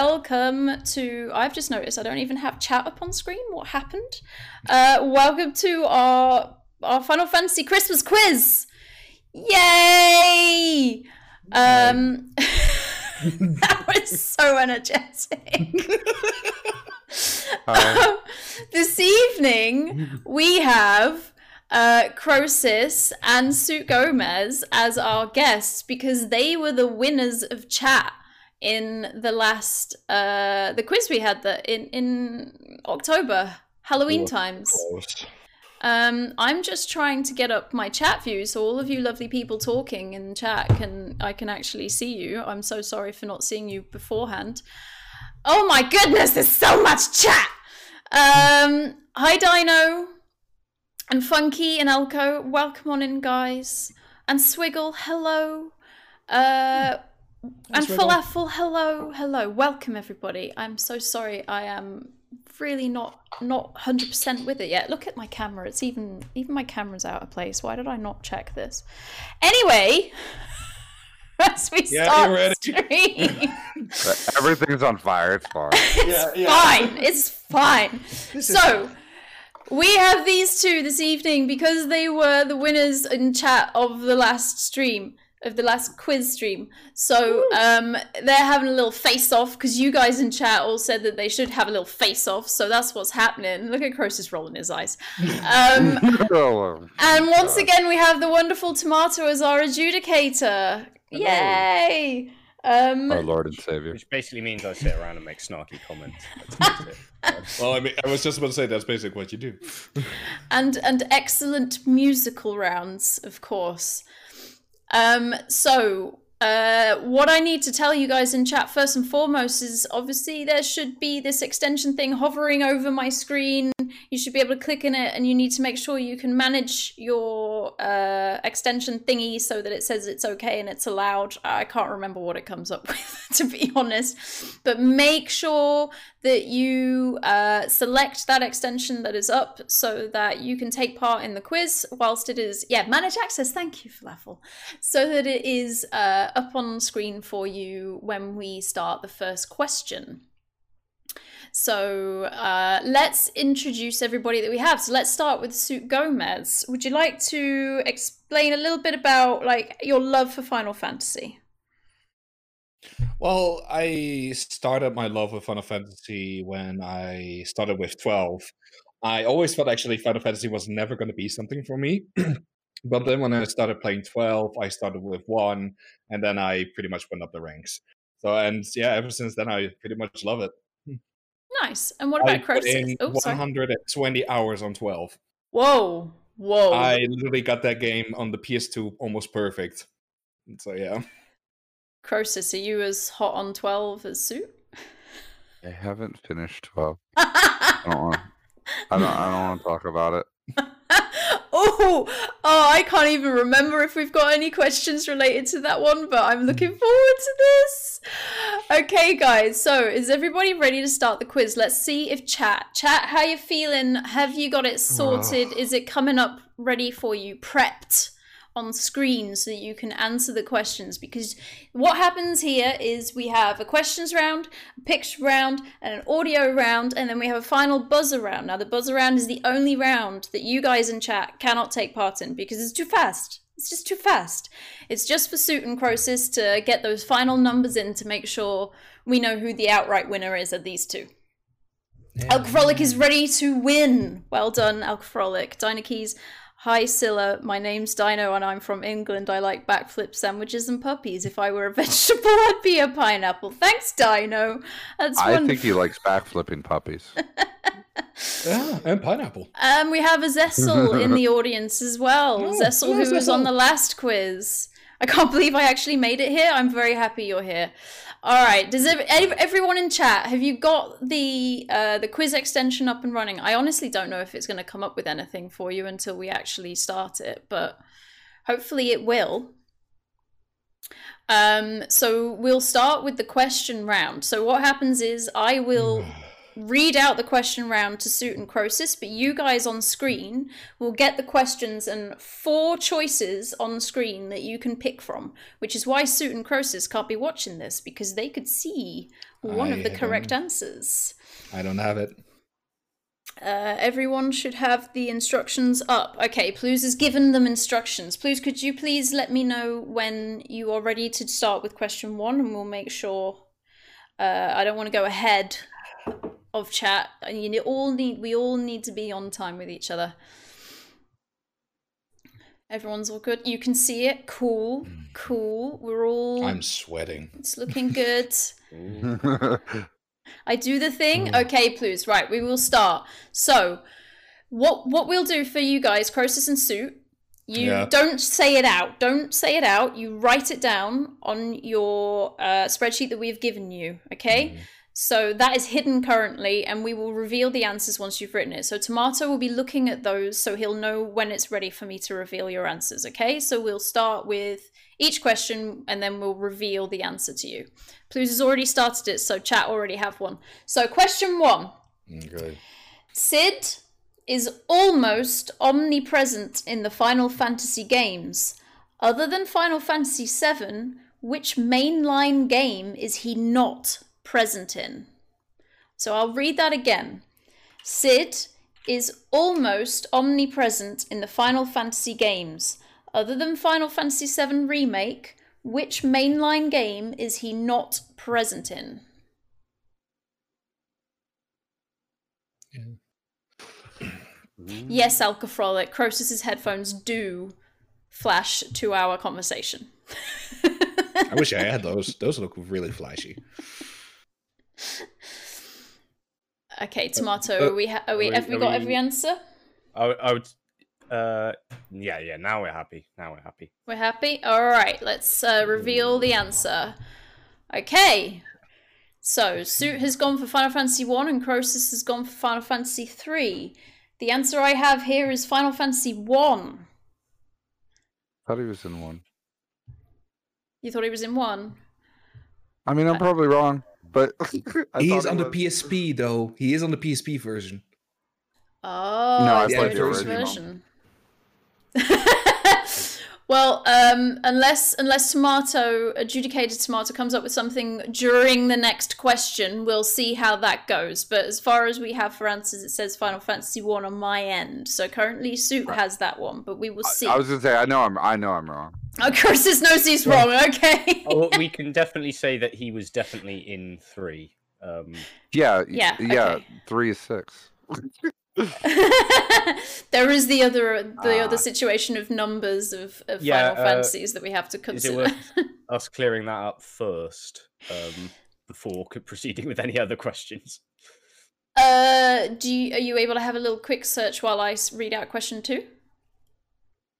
welcome to. I've just noticed I don't even have chat up on screen. What happened? Uh, welcome to our our Final Fantasy Christmas quiz. Yay! Um, that was so energetic. Um, this evening we have uh, Croesus and Suit Gomez as our guests because they were the winners of chat in the last uh, the quiz we had that in in October Halloween times. Um, I'm just trying to get up my chat view so all of you lovely people talking in chat can I can actually see you. I'm so sorry for not seeing you beforehand. Oh my goodness, there's so much chat. Um, hi Dino and Funky and Elko, welcome on in, guys. And Swiggle, hello. Uh, and Falafel, hello, hello. Welcome everybody. I'm so sorry. I am really not not 100% with it yet. Look at my camera. It's even even my camera's out of place. Why did I not check this? Anyway, as we Yeah, start you're ready. stream. Everything's on fire. It's fine. It's fine. It's fine. so we have these two this evening because they were the winners in chat of the last stream of the last quiz stream. So um, they're having a little face off because you guys in chat all said that they should have a little face off. So that's what's happening. Look at Croesus rolling his eyes. Um, and once again, we have the wonderful Tomato as our adjudicator. Yay! Um, our Lord and Savior. Which basically means I sit around and make snarky comments. That's, that's it. Well, I mean, I was just about to say that's basically what you do. and and excellent musical rounds, of course. Um, so uh, what I need to tell you guys in chat first and foremost is obviously there should be this extension thing hovering over my screen. You should be able to click in it, and you need to make sure you can manage your uh, extension thingy so that it says it's okay and it's allowed. I can't remember what it comes up with, to be honest, but make sure that you uh, select that extension that is up so that you can take part in the quiz whilst it is yeah manage access thank you falafel so that it is uh, up on screen for you when we start the first question so uh, let's introduce everybody that we have so let's start with Suit Gomez would you like to explain a little bit about like your love for Final Fantasy Well, I started my love of Final Fantasy when I started with 12. I always thought actually Final Fantasy was never going to be something for me. but then when I started playing 12, I started with 1, and then I pretty much went up the ranks. So, and yeah, ever since then, I pretty much love it. Hmm. nice and what about put Croesus in oh sorry 120 hours on 12. whoa whoa I literally got that game on the PS2 almost perfect. So, yeah. Croesus, are you as hot on 12 as Suit? I haven't finished 12. I don't want. I don't. I don't want to talk about it. oh, oh, I can't even remember if we've got any questions related to that one, but I'm looking forward to this. Okay, guys, so is everybody ready to start the quiz? Let's see if chat, chat, how you feeling? Have you got it sorted? Is it coming up ready for you, prepped? On screen so that you can answer the questions because what happens here is we have a questions round, a picture round, and an audio round, and then we have a final buzzer round. Now, the buzzer round is the only round that you guys in chat cannot take part in because it's too fast. It's just too fast. It's just for Suit and Croesus to get those final numbers in to make sure we know who the outright winner is of these two. Frolic is ready to win. Well done, Elk Frolic. Dynakeys, Hi Scylla, my name's Dino and I'm from England. I like backflip sandwiches and puppies. If I were a vegetable, I'd be a pineapple. Thanks, Dino. That's I wonderful. think he likes backflipping puppies. Yeah, and pineapple. Um, we have a Zessel in the audience as well. Oh, Zessel, hello, who was on the last quiz. I can't believe I actually made it here. I'm very happy you're here. All right. Does ev- ev- everyone in chat have you got the uh, the quiz extension up and running? I honestly don't know if it's going to come up with anything for you until we actually start it, but hopefully it will. Um, so we'll start with the question round. So what happens is I will read out the question round to Suit and Croesus, but you guys on screen will get the questions and four choices on screen that you can pick from, which is why Suit and Croesus can't be watching this because they could see one of the correct answers. I don't have it. Uh, everyone should have the instructions up. Okay, Plews has given them instructions. Plews, could you please let me know when you are ready to start with question one, and we'll make sure. Uh, I don't want to go ahead of chat. And you all need. We all need to be on time with each other. Everyone's all good. You can see it. Cool, mm. cool. We're all. I'm sweating. It's looking good. I do the thing. Mm. Okay, please. Right, we will start. So, what what we'll do for you guys, Croesus and Suit, you Yeah. don't say it out. Don't say it out. You write it down on your uh, spreadsheet that we've given you. Okay. Mm. So that is hidden currently, and we will reveal the answers once you've written it. So Tomato will be looking at those, so he'll know when it's ready for me to reveal your answers. Okay. So we'll start with each question, and then we'll reveal the answer to you. Plews has already started it, so chat already have one. So question one. Okay. Sid is almost omnipresent in the Final Fantasy games. Other than Final Fantasy VII, which mainline game is he not present in? So I'll read that again. Sid is almost omnipresent in the Final Fantasy games. Other than Final Fantasy VII Remake, which mainline game is he not present in? Yes, Alcafrolic, Croesus's headphones do flash to our conversation. I wish I had those. Those look really flashy. Okay, Tomato, uh, are we, ha- are we, are we- have we are got we- every answer? I, would- I would. Uh, yeah, yeah. Now we're happy. Now we're happy. We're happy? Alright, let's uh, reveal the answer. Okay. So, Suit has gone for Final Fantasy 1 and Croesus has gone for Final Fantasy 3. The answer I have here is Final Fantasy 1. thought he was in one. You thought he was in 1? I mean, I'm probably wrong, but I He's on he the. PSP though. He is on the PSP version. Oh, No, I it's played the the original original. version. Well, um, unless unless Tomato adjudicated Tomato comes up with something during the next question, we'll see how that goes. But as far as we have for answers, it says Final Fantasy One on my end. So currently, Suit has that one, but we will see. I was gonna say I know I'm I know I'm wrong. Oh, Curtis knows he's wrong. Okay. Oh, well, we can definitely say that he was definitely in three. Um, Yeah, Yeah, yeah. okay. Three is six. there is the other the Ah. other situation of numbers of, of Yeah, Final uh, Fantasies that we have to consider. us clearing that up first um, before proceeding with any other questions? Uh, do you, are you able to have a little quick search while I read out question two?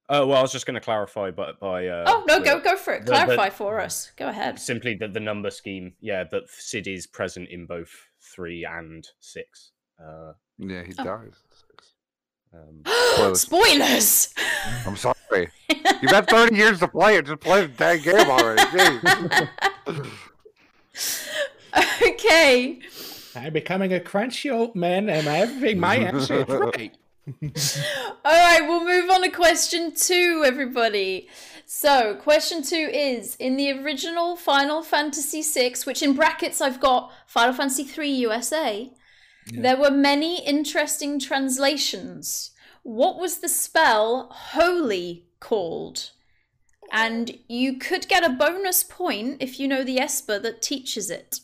Oh well, I was just going to clarify, but by uh, oh no, the- go go for it. the- the- Clarify for us. Go ahead. simply that the number scheme. Yeah, that Sid is present in both three and six. Uh, Yeah, he Oh. dies. um, Spoilers. Spoilers. I'm sorry. You've had 30 years to play it. Just play the dang game already. Okay. I'm becoming a crunchy old man, and everything my answer is right. All right, we'll move on to question two, everybody. So, question two is in the original Final Fantasy VI, which in brackets I've got Final Fantasy III USA, there were many interesting translations. What was the spell holy called? And you could get a bonus point if you know the Esper that teaches it.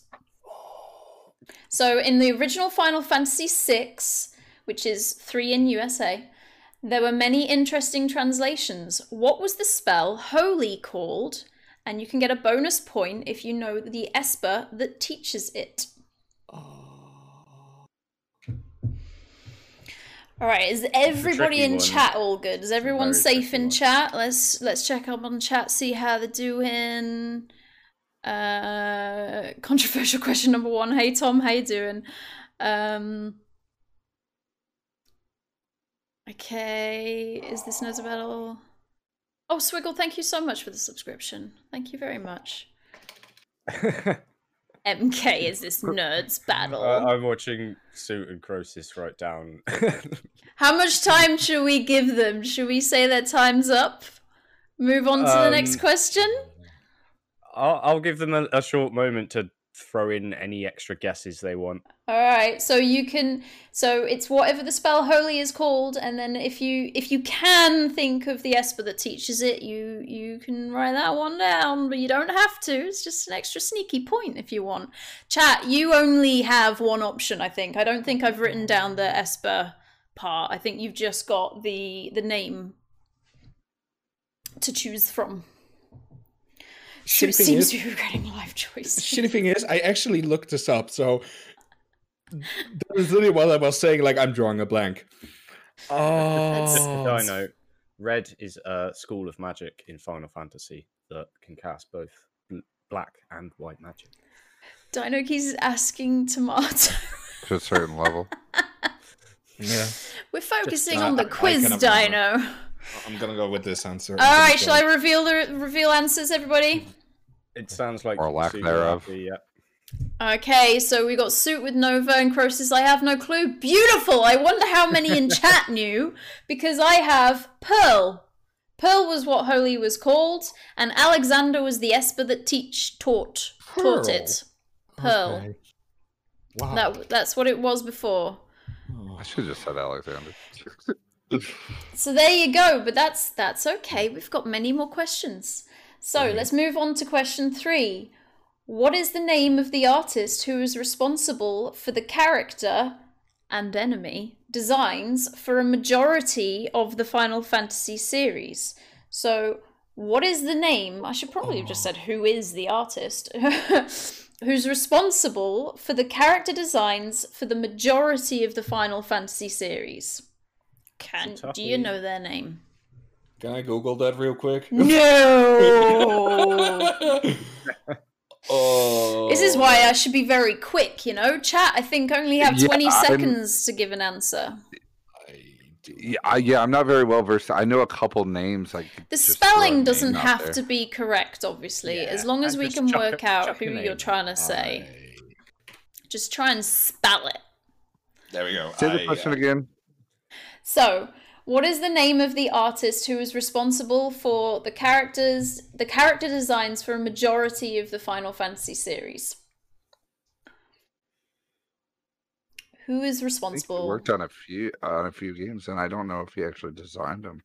So, in the original Final Fantasy VI, which is three in USA, there were many interesting translations. What was the spell holy called? And you can get a bonus point if you know the Esper that teaches it. All right, is everybody in one. chat all good? Is everyone safe in one. chat? Let's let's check up on chat, see how they're doing. Uh, controversial question number one. Hey Tom, how you doing? Um, okay, is this Nezabel? Oh, Swiggle, thank you so much for the subscription. Thank you very much. MK is this nerds battle? Uh, I'm watching Suit and Croesus write down. How much time should we give them? Should we say their time's up? Move on to the next Um, question? I'll, I'll give them a, a short moment to throw in any extra guesses they want. All right, so you can so it's whatever the spell holy is called and then if you if you can think of the esper that teaches it, you you can write that one down, but you don't have to. It's just an extra sneaky point if you want. Chat, you only have one option, I think. I don't think I've written down the esper part. I think you've just got the the name to choose from. So Shitty seems is- to be regretting life choice. Shitty thing is, I actually looked this up, so that is literally what I was saying. Like I'm drawing a blank. Oh, I know. Red is a school of magic in Final Fantasy that can cast both black and white magic. Dino Keys is asking Tomato. to a certain level. yeah. We're focusing uh, on the I quiz, cannot Dino. remember. I'm gonna go with this answer. All right, shall I reveal the reveal answers, everybody? It sounds like Or lack thereof. Rafi, yeah. Okay, so we got Suit with Nova and Croesus. I have no clue. Beautiful. I wonder how many in chat knew because I have Pearl. Pearl was what Holy was called, and Alexander was the Esper that teach taught taught it. Pearl. Okay. Wow. That that's what it was before. Oh. I should have just said Alexander. So there you go, but that's that's okay. We've got many more questions. So let's move on to question three. What is the name of the artist who is responsible for the character and enemy designs for a majority of the Final Fantasy series? So what is the name? I should probably have just said who is the artist who's responsible for the character designs for the majority of the Final Fantasy series. Can do you know their name? Can I Google that real quick? No. oh. this is why I should be very quick, you know? Chat, I think only have Yeah, 20 I'm- seconds to give an answer. yeah, I, yeah, I'm not very well versed. I know a couple names. Like The just throw a spelling doesn't have there. to be correct, obviously, Yeah, as long as and we can chuck work out who you're trying to say. I- Just try and spell it. There we go. Say the question uh, again. So, what is the name of the artist who is responsible for the characters, the character designs for a majority of the Final Fantasy series? Who is I think he responsible? worked on a few on a few games, and I don't know if he actually designed them.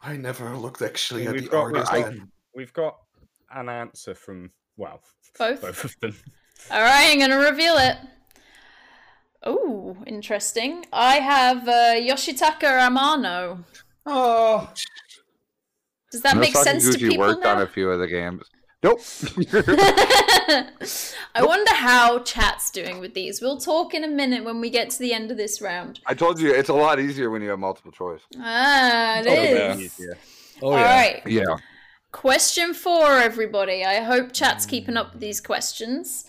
I never looked actually at We've the got, artist. got, then. we've got an answer from, well, Both. both of them. All right, I'm gonna reveal it. Oh, interesting. I have uh, Yoshitaka Amano. Oh, Does that make sense to Sakaguchi people worked on a few of the games. Nope. I wonder how chat's doing with these. We'll talk in a minute when we get to the end of this round. I told you it's a lot easier when you have multiple choice. Ah, it Oh, yeah. is. Easier. oh All yeah. right. Yeah. Question four, everybody. I hope chat's keeping up with these questions.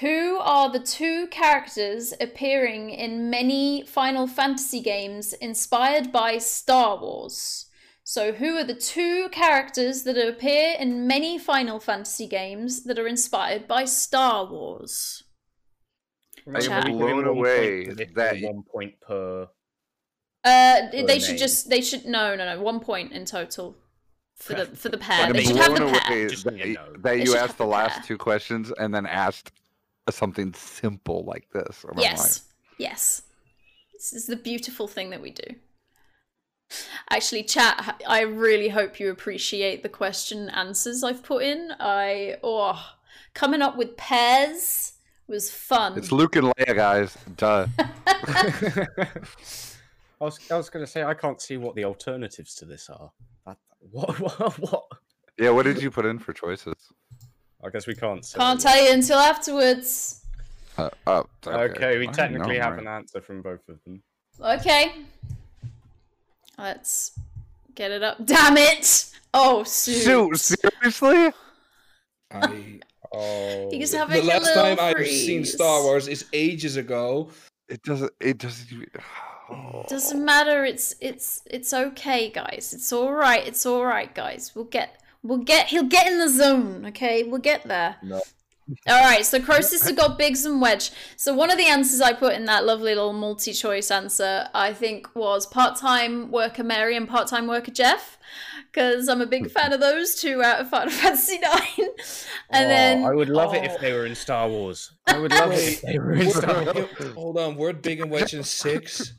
Who are the two characters appearing in many Final Fantasy games inspired by Star Wars? So, who are the two characters that appear in many Final Fantasy games that are inspired by Star Wars? I'm blown giving one point away for this or that one point per. Uh, Or they a should just they should no no no one point in total for the for the pair. I'm They should have the blown pair. away that, you that you asked the the last two questions and then asked something simple like this. And I'm Yes. Yes. This is the beautiful thing that we do. Actually, chat, I really hope you appreciate the question answers I've put in. I, oh, coming up with pairs was fun. it's Luke and Leia, guys. Duh. I was, I was going to say, I can't see what the alternatives to this are. What, what? What? yeah, what did you put in for choices? I guess we can't say. Can't tell you until afterwards. Uh, oh, Okay, we I technically know, have right. an answer from both of them. Okay. Let's get it up. Damn it! Oh, Shoot, suit. seriously? I, Oh. He's the having a last little time I've seen Star Wars is ages ago. It doesn't. It doesn't. even- Doesn't matter. It's it's it's okay, guys. It's all right. It's all right, guys. We'll get We'll get. He'll get in the zone. Okay, we'll get there. No. All right. So Croesus has got Biggs and Wedge. So one of the answers I put in that lovely little multi-choice answer, I think, was part-time worker Mary and part-time worker Jeff, because I'm a big hmm. fan of those two out of Final Fantasy Nine. and Oh, then I would love it Oh. if they were in Star Wars. I would love it if they were in Star Wars. Hold on, we're big and wedge in six.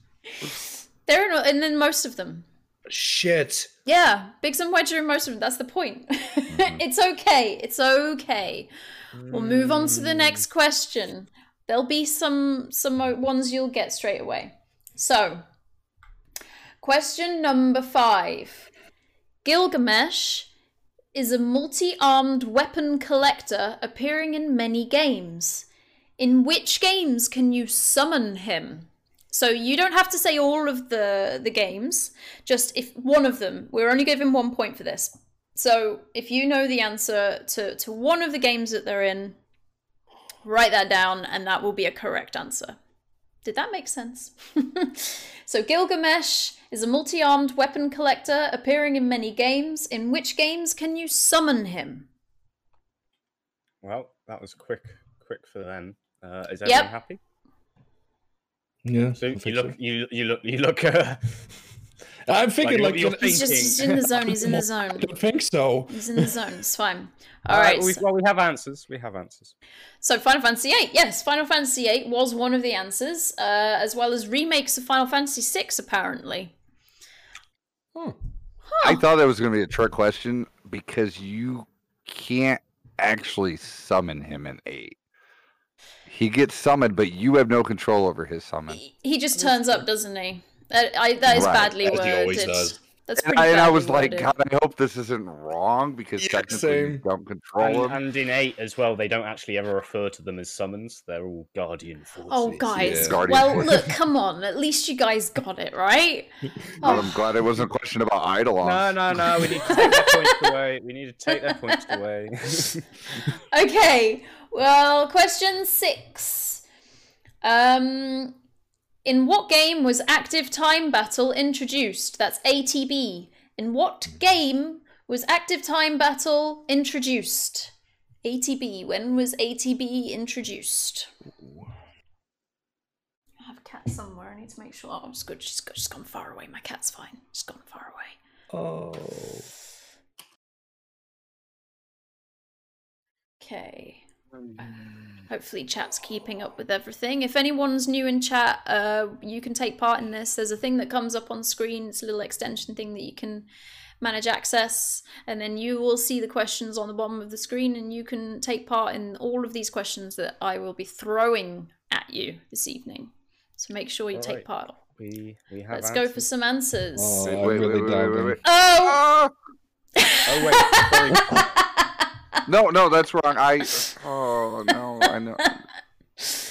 they're in, and then most of them. Shit. Yeah, Biggs and Wedge are in most of them. That's the point. it's okay. It's okay. We'll move on to the next hmm. question. There'll be some some ones you'll get straight away. So, question number five: Gilgamesh is a multi-armed weapon collector appearing in many games. In which games can you summon him? So you don't have to say all of the the games. Just if one of them. We're only giving one point for this. So if you know the answer to, to one of the games that they're in, write that down and that will be a correct answer. Did that make sense? so Gilgamesh is a multi-armed weapon collector appearing in many games. In which games can you summon him? Well, that was quick, quick for them. Uh, is Yep. everyone happy? Yeah. So you think look, you you look, you look. Uh, I'm thinking Like, like, you're- you know, He's just he's in the zone, he's in the I zone. don't think so. He's in the zone, it's fine. All uh, right. so- well, we have answers. We have answers. So Final Fantasy VIII, yes, Final Fantasy VIII was one of the answers, uh, as well as remakes of Final Fantasy VI, apparently. Oh. I thought that was going to be a trick question because you can't actually summon him in eight. He gets summoned, but you have no control over his summon. He, he just turns up, doesn't he? That, I, that is Right, badly as worded. he always does. That's And pretty I, and I badly was like. God, I hope this isn't wrong because Yeah, technically you don't control And, him. and in eight as well, they don't actually ever refer to them as summons. They're all guardian forces. Oh, guys. Yeah. Guardian Well, Force. look, come on. At least you guys got it, right? But I'm glad it wasn't a question about Eidolon. No, no, no. We need to take their points away. We need to take their points away. Okay. Well, question six. Um, in what game was Active Time Battle introduced? That's ATB. In what game was Active Time Battle introduced? ATB. When was ATB introduced? I have a cat somewhere. I need to make sure. Oh, it's good. She's, she's gone far away. My cat's fine. She's gone far away. Oh. Okay. Hopefully, chat's keeping up with everything. If anyone's new in chat, uh, you can take part in this. There's a thing that comes up on screen. It's a little extension thing that you can manage access, and then you will see the questions on the bottom of the screen, and you can take part in all of these questions that I will be throwing at you this evening. So make sure you take Alright. part. we we have. Let's go for some answers. Oh, Wait, I'm wait, really wait, wait, wait, wait. Oh! Oh wait. sorry. No, no, that's wrong. I. Oh no, I know.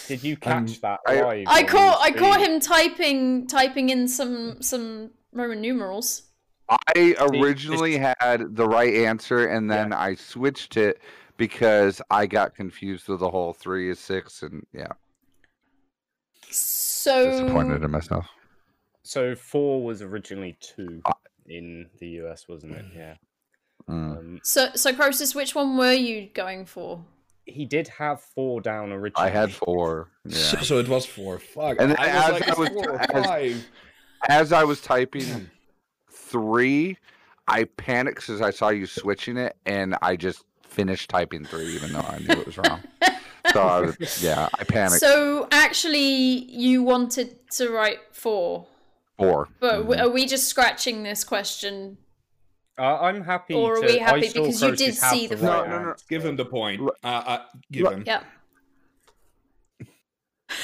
Did you Um, catch that I- I caught I caught him typing typing in some some Roman numerals. I originally had the right answer, and then I switched it because I got confused with the whole three is six, and yeah, So disappointed in myself. So four was originally two Ah. in the US, wasn't it? Yeah. Mm. Um, So, so Croesus, which one were you going for? he did have four down originally. I had four. Yeah. So, so it was four. Fuck. And I as was like, I was- four as- five. As I was typing three, I panicked as I saw you switching it, and I just finished typing three, even though I knew it was wrong. so I was, yeah, I panicked. So actually, you wanted to write four, four. but Mhm. are we just scratching this question? Uh, I'm happy. Or are to, we happy saw because you did see the No, right no, no. answer. Give him the point. Uh, uh, give look- him. Yeah.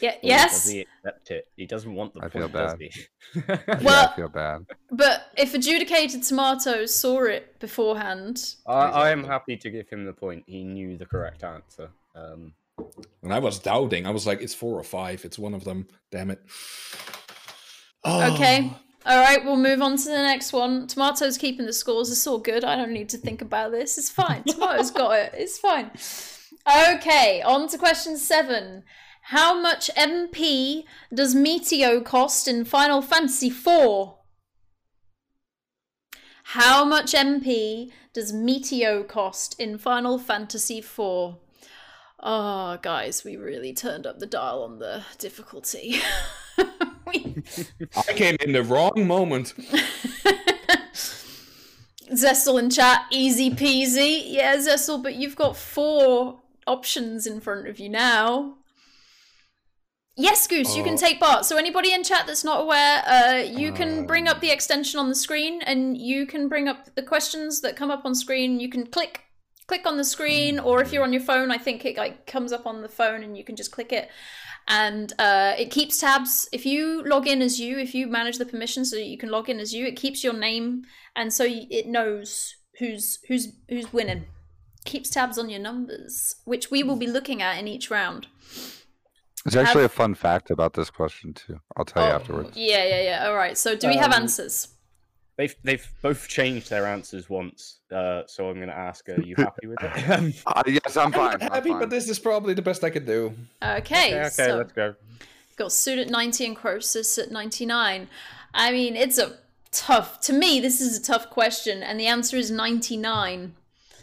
Yeah. Or Does Yes. he accept it? He doesn't want the I feel point, does bad. he? Yeah, Well- I feel bad. But if adjudicated tomatoes saw it beforehand, I, I am happy to give him the point. He knew the correct answer. Um, And I was doubting. I was like, it's four or five. It's one of them. Damn it. Oh. Okay. All right, we'll move on to the next one. Tomato's keeping the scores. It's all good. I don't need to think about this. It's fine. Tomato's got it. It's fine. Okay, on to question seven. How much MP does Meteo cost in Final Fantasy IV? How much MP does Meteo cost in Final Fantasy IV? Oh, ah, guys, we really turned up the dial on the difficulty. I came in the wrong moment. Zessel in chat, easy peasy. Yeah, Zessel, but you've got four options in front of you now. Yes, Goose, you can Oh. take part. So anybody in chat that's not aware, uh, you can bring up the extension on the screen, and you can bring up the questions that come up on screen. You can click click on the screen, or if you're on your phone, I think it like comes up on the phone, and you can just click it, and uh, it keeps tabs. If you log in as you, if you manage the permissions so that you can log in as you, it keeps your name, and so it knows who's who's who's winning. Keeps tabs on your numbers, which we will be looking at in each round. There's actually a fun fact about this question too. I'll tell you Oh, afterwards. Yeah, yeah, yeah. All right. So, do we have Um, answers? They've they've both changed their answers once, uh, so I'm going to ask: Are you happy with it? Um, Uh, yes, I'm fine. I'm happy, fine. but this is probably the best I could do. Okay. okay, okay, so let's go. got Suit at ninety and Croesus at ninety nine. I mean, it's a tough. To me, this is a tough question, and the answer is ninety nine.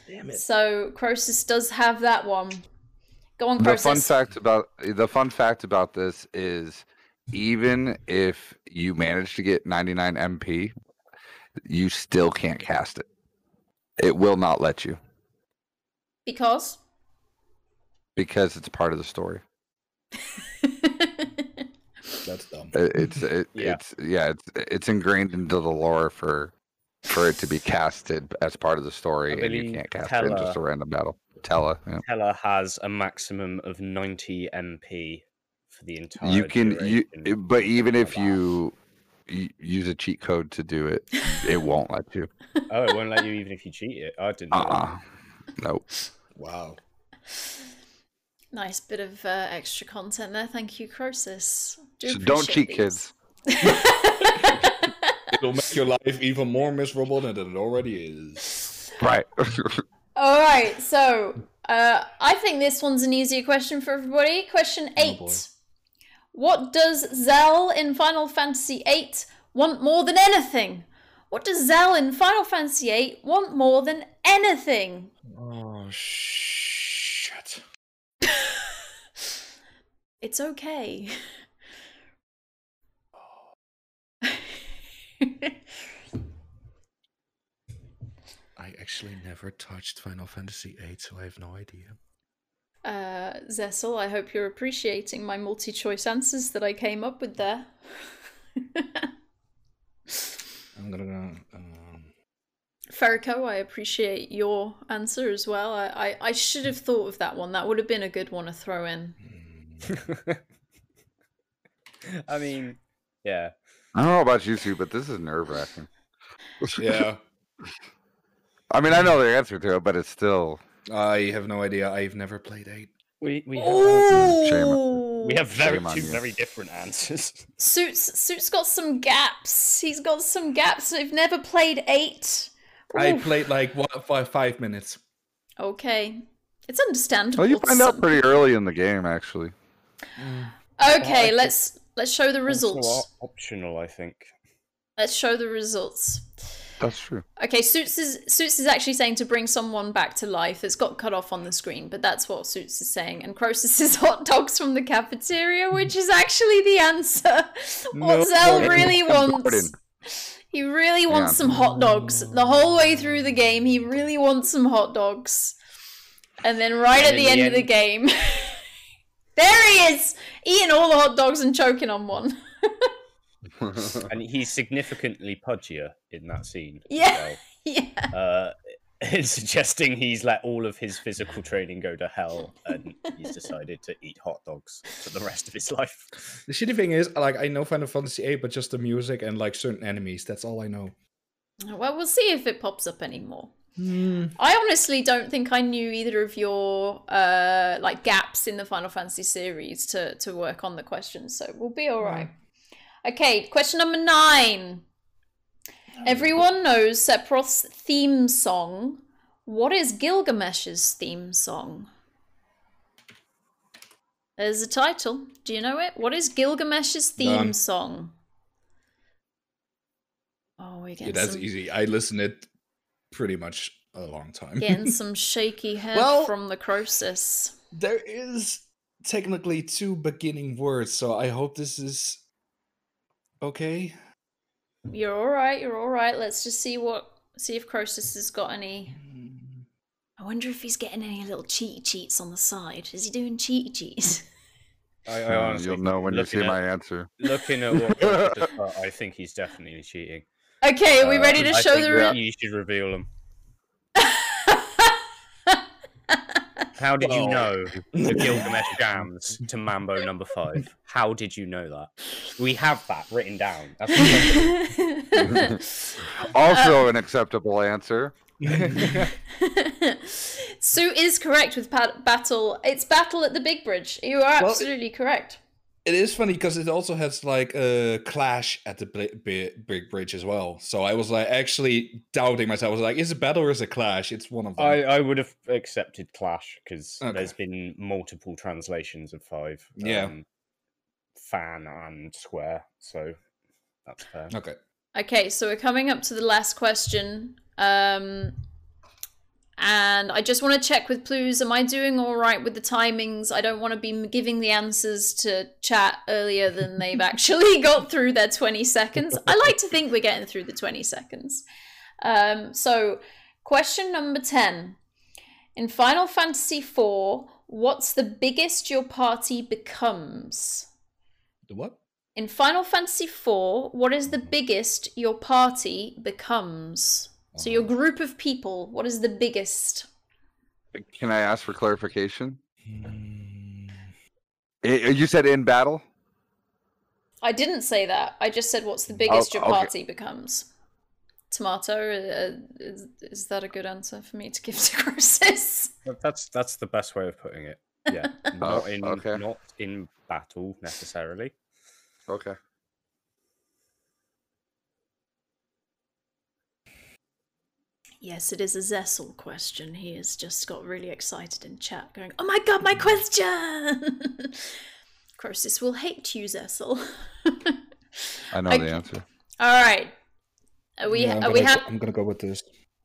Damn it. So Croesus does have that one. Go on, Croesus. the fun fact about the fun fact about this is even if you manage to get 99 MP, you still can't cast it. It will not let you because. because it's part of the story. That's dumb. It- It's it, Yeah. it's yeah, it's it's ingrained into the lore for for it to be casted as part of the story, and you can't cast it in just a random battle. Tellah, yeah. Tellah has a maximum of 90 MP for the entire. you can you, but even if you, you use a cheat code to do it, it won't let you. Oh, it won't let you even if you cheat it. I didn't. know that. Uh-uh. Nope. Wow. nice bit of uh, extra content there. Thank you, Croesus. Do So don't cheat, these. kids. It'll make your life even more miserable than it already is. Right. All right, so uh, I think this one's an easier question for everybody. Question eight: boy. What does Zell in Final Fantasy VIII want more than anything? What does Zell in Final Fantasy VIII want more than anything? Oh shit. It's okay. I actually never touched Final Fantasy VIII, so I have no idea. Uh, Zessel, I hope you're appreciating my multi-choice answers that I came up with there. I'm gonna. Um, Ferrico, I appreciate your answer as well. I, I, I should have thought of that one. That would have been a good one to throw in. I mean, yeah. I don't know about you two, but this is nerve wracking. yeah, I mean, I know the answer to it, but it's still. I have no idea. I've never played eight. We we have, Shame. We have very Shame two you. very different answers. Suits Suits got some gaps. He's got some gaps. I've never played eight. I played like one, five, five minutes. Okay. It's understandable. Well, you find out pretty early in the game, actually. Okay, I let's let's show the results. optional, I think. Let's show the results. That's true. Okay, Suits is Suits is actually saying to bring someone back to life. It's got cut off on the screen, but that's what Suits is saying. And Croesus is hot dogs from the cafeteria, which is actually the answer. what No, Zell Gordon. really wants. He really wants Yeah. some hot dogs. The whole way through the game, he really wants some hot dogs. And then right And at in the end the of the game, there he is, eating all the hot dogs and choking on one. And he's significantly pudgier in that scene. Yeah. well. yeah. Uh, suggesting he's let all of his physical training go to hell, and he's decided to eat hot dogs for the rest of his life. The shitty thing is, like, I know Final Fantasy VIII, but just the music and like certain enemies. That's all I know. Well, we'll see if it pops up anymore. Hmm. I honestly don't think I knew either of your uh like gaps in the Final Fantasy series to to work on the questions, so we'll be all right. Okay, question number nine. Everyone knows Sephiroth's theme song. What is Gilgamesh's theme song? There's a title. Do you know it? What is Gilgamesh's theme Done. song? Oh we get Yeah, that's some, easy. I listen it pretty much a long time. getting some shaky head Well- from the Croesus. there is technically two beginning words, so I hope this is okay. You're all right. You're all right. Let's just see what see if Croesus has got any. I wonder if he's getting any little cheaty cheats on the side. Is he doing cheaty cheats? I, I honestly, You'll know when you see looking my answer. Looking at what Croesus I think he's definitely cheating. Okay, are we Uh, ready to I show think the that real? You should reveal them. How did you know the Gilgamesh jams to Mambo number five? How did you know that? We have that written down. That's Also, uh, an acceptable answer. Sue is correct with pat- battle. It's battle at the Big Bridge. You are Well, absolutely correct. It is funny because it also has like a clash at the bli- bi- big bridge as well. So I was like actually doubting myself. I was like, is it battle or is it clash? It's one of them. I, I would have accepted Clash because Okay. there's been multiple translations of five. Yeah. um, fan and square, so that's fair. Okay. Okay, so we're coming up to the last question. Um, and I just want to check with Plews. Am I doing all right with the timings? I don't want to be giving the answers to chat earlier than they've actually got through their 20 seconds. I like to think we're getting through the 20 seconds. Um, so, question number 10. In Final Fantasy IV, what's the biggest your party becomes? The what? In Final Fantasy IV, what is the biggest your party becomes? So your group of people, what is the biggest? Can I ask for clarification? Hmm. You said in battle. I didn't say that. I just said what's the biggest your okay. party becomes. Tomato, uh, is, is that a good answer for me to give to Croesus? That's that's the best way of putting it. Yeah, not in okay. not in battle necessarily. Okay. Yes, it is a Zessel question. He has just got really excited in chat, going, "Oh my god, my question!" Croesus will hate you, Zessel. I know Okay. the answer. All right. Are we? Yeah, I'm are we gonna go- happy? I'm gonna go with this.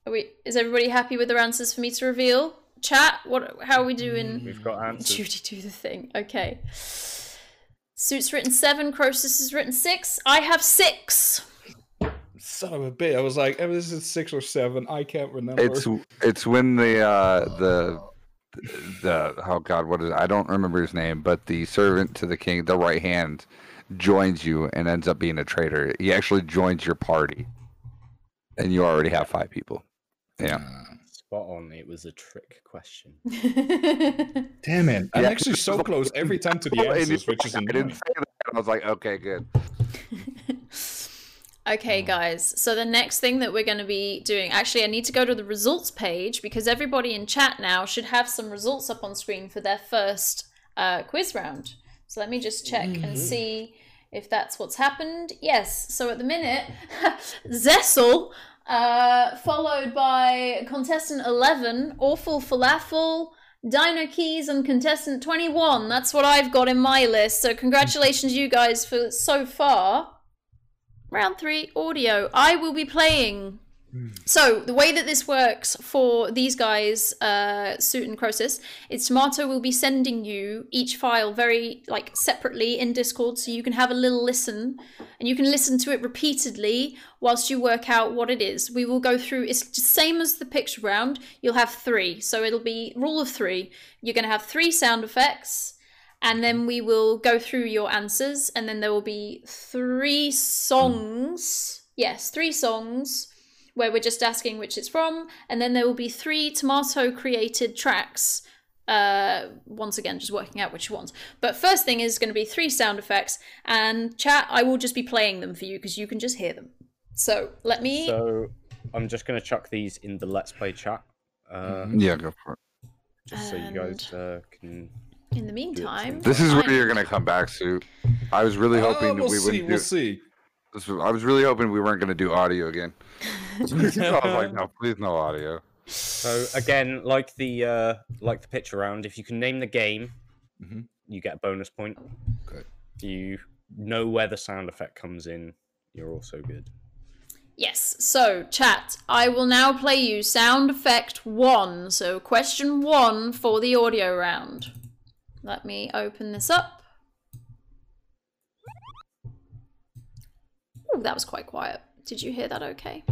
Are we? Is everybody happy with their answers for me to reveal? Chat. What? How are we doing? Mm. We've got answers. Judy, do the thing. Okay. Suit's written seven. Croesus has written six. I have six. Son of a bitch! I was like, this is six or seven. I can't remember. It's it's when the uh the the oh god what is it? I don't remember his name, but the servant to the king, the right hand, joins you and ends up being a traitor. He actually joins your party, and you already have five people. Yeah. Uh, Spot on. It was a trick question. damn it! I'm Yeah, actually so close every time to the And answers, which is I didn't say that. I was like, okay, good. Okay, guys. So the next thing that we're going to be doing, actually, I need to go to the results page because everybody in chat now should have some results up on screen for their first uh, quiz round. So let me just check and see if that's what's happened. Yes. So at the minute, Zessel, uh, followed by contestant 11, Awful Falafel, Dino Keys, and contestant 21. That's what I've got in my list. So congratulations, you guys, for so far. Round three, audio. I will be playing. So the way that this works for these guys, uh, Suit and Croesus, is Tomato will be sending you each file very like separately in Discord, so you can have a little listen, and you can listen to it repeatedly whilst you work out what it is. We will go through. It's the same as the picture round. You'll have three, so it'll be rule of three. You're going to have three sound effects and then we will go through your answers and then there will be three songs yes three songs where we're just asking which it's from and then there will be three tomato created tracks uh once again just working out which ones but first thing is going to be three sound effects and chat i will just be playing them for you because you can just hear them so let me So I'm just going to chuck these in the Let's Play chat, uh. Yeah, go for it. just so you guys uh, can. In the meantime This is where I'm- you're gonna come back, Sue. I was really Uh, hoping we'll we see. wouldn't We'll do. see. This was, I was really hoping we weren't gonna do audio again. I was like, no, please, no audio. So again, like the uh, like the picture round, if you can name the game, Mhm. you get a bonus point. Okay. You know where the sound effect comes in, you're also good. Yes. So, chat, I will now play you sound effect one. So, question one for the audio round. Let me open this up. Oh, that was quite quiet. Did you hear that okay?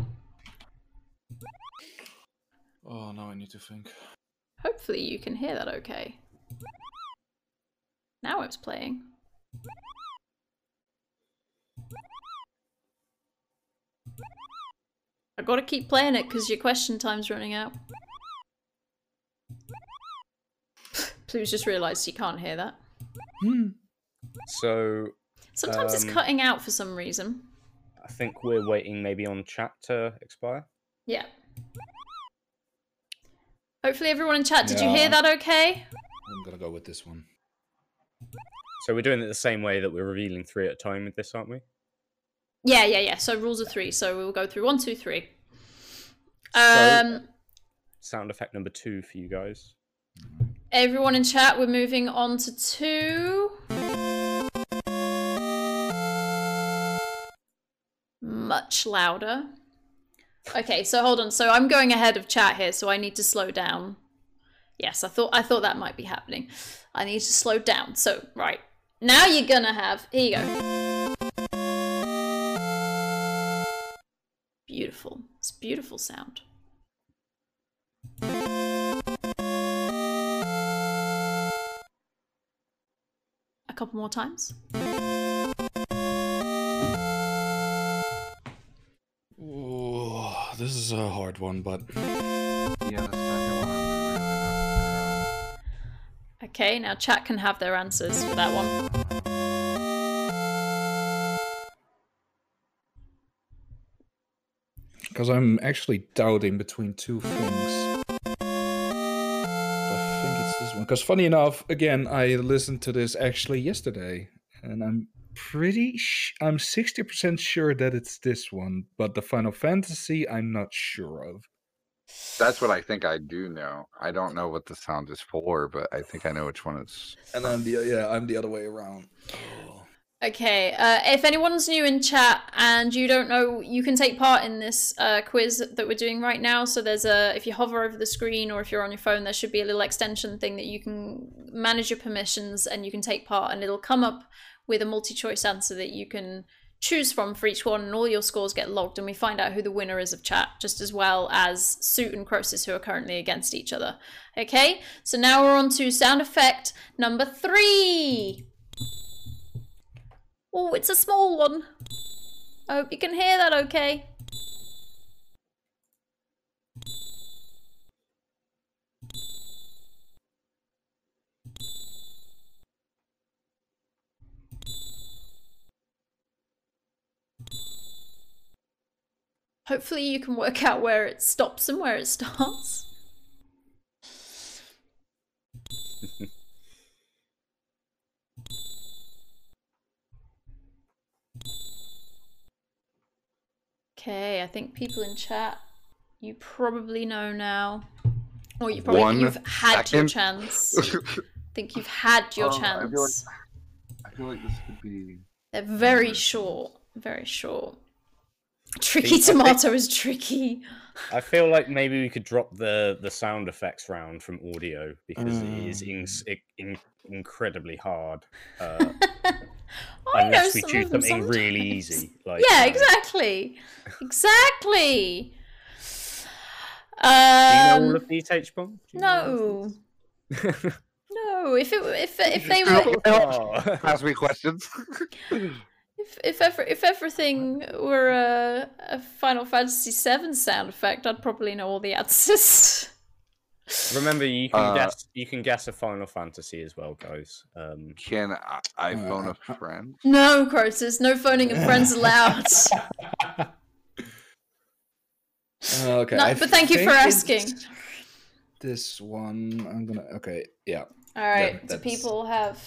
Oh, now I need to think. Hopefully, you can hear that okay. Now it's playing. I gotta keep playing it because your question time's running out. Please just realised you can't hear that. Hmm. So Sometimes it's Um, cutting out for some reason. I think we're waiting maybe on chat to expire. Yeah. Hopefully everyone in chat, did you hear that okay? I'm gonna go with this one. So we're doing it the same way that we're revealing three at a time with this, aren't we? Yeah, yeah, yeah. So rules of three. So we'll go through one, two, three. So- Um, Sound effect number two for you guys. Everyone in chat, we're moving on to two. Much louder. Okay, so hold on. So I'm going ahead of chat here, so I need to slow down. Yes, I thought I thought that might be happening. I need to slow down. So right now you're gonna have. Here you go. Beautiful. It's beautiful sound. A couple more times. Ooh, this is a hard one, but Yeah, the second one. I'm really Okay, now chat can have their answers for that one. because I'm actually doubting between two things. I think it's this one. Because funny enough, again, I listened to this actually yesterday, and I'm pretty. Sh- I'm sixty percent sure that it's this one, but the Final Fantasy, I'm not sure of. That's what I think I do know. I don't know what the sound is for, but I think I know which one it's. And I'm the yeah, I'm the other way around. Okay, uh, if anyone's new in chat and you don't know, you can take part in this uh, quiz that we're doing right now. So there's a, if you hover over the screen or if you're on your phone, there should be a little extension thing that you can manage your permissions and you can take part, and it'll come up with a multi-choice answer that you can choose from for each one, and all your scores get logged, and we find out who the winner is of chat, just as well as Suit and Croesus, who are currently against each other. Okay, so now we're on to sound effect number three. Oh, it's a small one. I hope you can hear that okay. Hopefully you can work out where it stops and where it starts. Okay, I think people in chat, you probably know now. Or you probably One you've had your chance. I think you've had your Oh, I feel like- chance. I feel like this could be. They're very short. Very short. Tricky think- tomato is tricky. I feel like maybe we could drop the the sound effects round from audio because it is Mm. in, it, in, incredibly hard. Uh, I know unless we some choose of them something really easy. Like yeah, exactly. Exactly. Do you know all Um, of these H bomb? Do you know all no. No, if it if if they were Oh. Ask me questions. if if ever if everything were a, a Final Fantasy VII sound effect, I'd probably know all the answers. Remember, you can Uh, guess. You can guess a Final Fantasy as well, guys. Um, Can I, I phone a friend? no, Crotus, no phoning of friends allowed. Uh, okay, No, but thank you for asking. This one, I'm gonna. Okay, yeah. All right, do people have?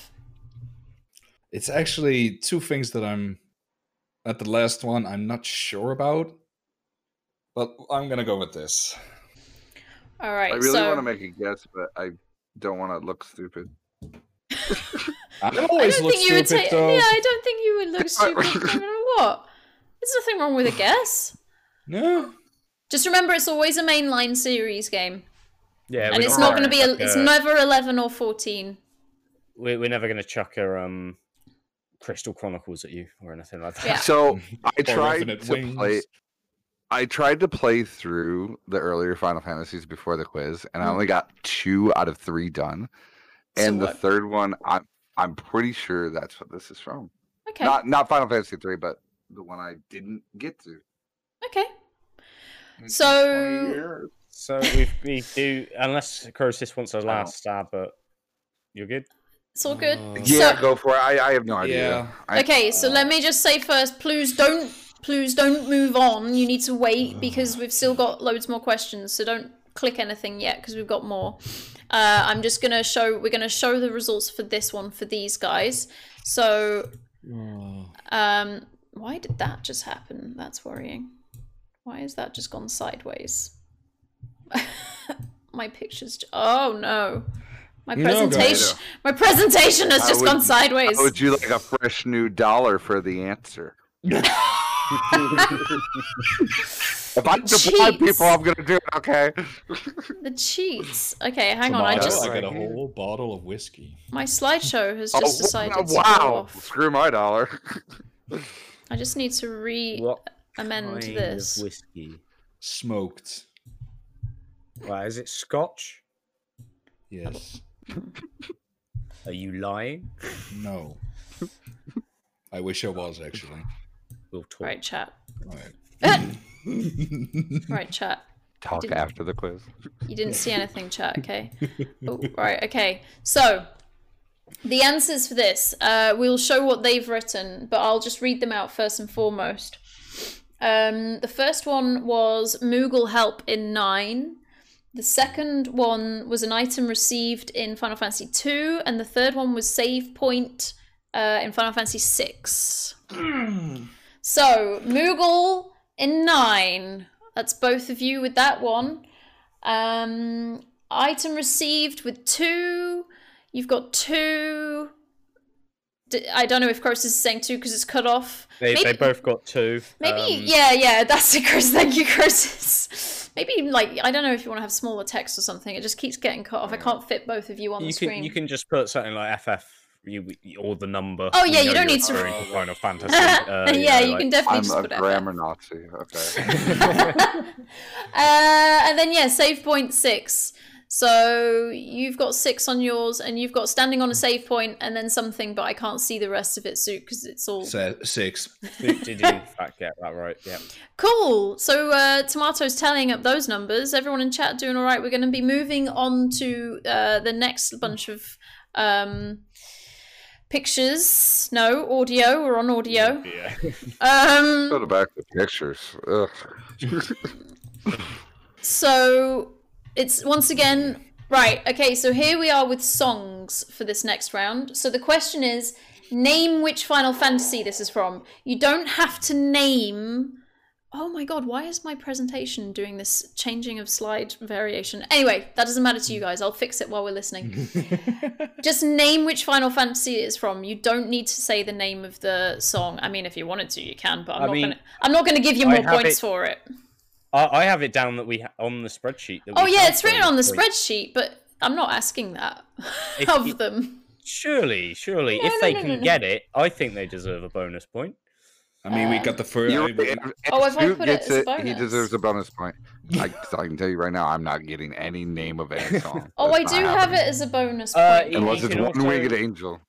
It's actually two things that I'm at the last one I'm not sure about. But I'm gonna go with this. All right, I really so want to make a guess, but I don't want to look stupid. I I always don't look think you would stupid take. though. Yeah, I don't think you would look stupid no matter what. There's nothing wrong with a guess. No. Just remember, it's always a mainline series game, Yeah, and it's not going to be. A, it's a- never eleven or fourteen. We're, we're never going to chuck a um, Crystal Chronicles at you or anything like that. Yeah. So I tried to Wings. play. I tried to play through the earlier Final Fantasies before the quiz, and I only got two out of three done. So And the third one, I'm I'm pretty sure that's what this is from. Okay. Not not Final Fantasy three, but the one I didn't get to. okay. in So- So we we do unless Croesus wants a don't- last stab, but you're good. It's all good. Uh, Yeah, So- go for it. I, I have no idea. Yeah. I, Okay, so let me just say first, please don't please don't move on. You need to wait because we've still got loads more questions. So don't click anything yet because we've got more. Uh, I'm just gonna show we're gonna show the results for this one for these guys. So Oh. um why did that just happen? That's worrying. Why has that just gone sideways? My pictures Oh no. My No, presentation my presentation has just would- gone sideways. How would you like a fresh new dollar for the answer? If I supply Cheats. people, I'm gonna do it. Okay. The cheats. Okay, hang on. I just I got a whole bottle of whiskey. my slideshow has Oh, just decided to go wow! off. Screw my dollar. I just need to re What amend this. of whiskey? Smoked. Well, is it Scotch? Yes. Are you lying? No. I wish I was actually. We'll talk. Right, chat. Alright. Right, chat. Talk after the quiz. You didn't see anything, chat. Okay. Oh, right. Okay. So the answers for this, uh, we'll show what they've written, but I'll just read them out first and foremost. Um, the first one was Moogle help in nine. The second one was an item received in Final Fantasy two, and the third one was save point uh, in Final Fantasy six. So Moogle in nine. That's both of you with that one. Um, item received with two. You've got two. I don't know if Chris is saying two because it's cut off. They, they both got two. Maybe, Um, yeah, yeah, that's it, Chris. Thank you, Chris. Maybe, like, I don't know if you want to have smaller text or something. It just keeps getting cut off. I can't fit both of you on You the can screen. you can just put something like FF you, or the number. Oh, yeah, We you know don't need to- referring Final Fantasy. Uh, yeah, know, you like- can definitely I'm just a put FF. grammar Nazi. Okay. uh, and then yeah, save point six. So you've got six on yours, and you've got standing on a save point, and then something, but I can't see the rest of it, Sue, because it's all Se- six. Did did you in fact get that right? Yeah. cool. So uh, tomatoes tallying up those numbers. Everyone in chat doing all right. We're going to be moving on to uh, the next bunch of um, pictures. No audio. We're on audio. Yeah. Um, Go to back to pictures. So it's once again right. Okay, so here we are with songs for this next round. So the question is name which Final Fantasy this is from. You don't have to name Oh my god, why is my presentation doing this changing of slide variation? Anyway, that doesn't matter to you guys. I'll fix it while we're listening. Just name which Final Fantasy it is from. You don't need to say the name of the song. I mean, if you wanted to, you can, but I'm I not mean, gonna. I'm not gonna give you I more points it- for it. I, I have it down that we ha- on the spreadsheet. That Oh yeah, it's written on the spreadsheet, but I'm not asking that of you- them. Surely, surely, No, if no, they no, can get it, I think they deserve a bonus point. I mean, we got the first. You're I- right. If, if Oh, if I Stu put it gets as a it, he bonus. deserves a bonus point. I, I can tell you right now, I'm not getting any name of any song. Oh, I do not have it as a bonus Uh, point. you Unless it's can one also- winged angel.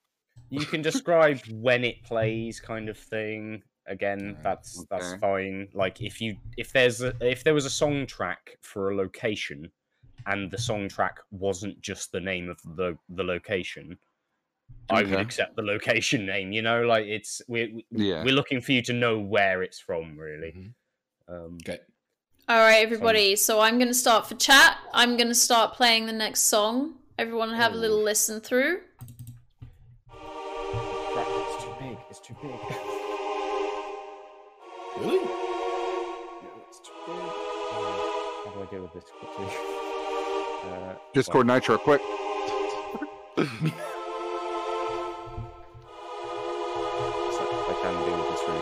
You can describe when it plays, kind of thing. Again, Right, that's that's fine. Like if you if there's a, if there was a song track for a location, and the song track wasn't just the name of the the location, I would accept the location name. You know, like it's we Yeah. we're looking for you to know where it's from, really. Mhm. Um, Okay. All right, everybody. So I'm going to start for chat. I'm going to start playing the next song. Everyone have a Oh. little listen through. crap, it's too big. It's too big. Really? No, it's too big. Oh, How do I deal with this quickly? Uh, Discord Nitro, quick.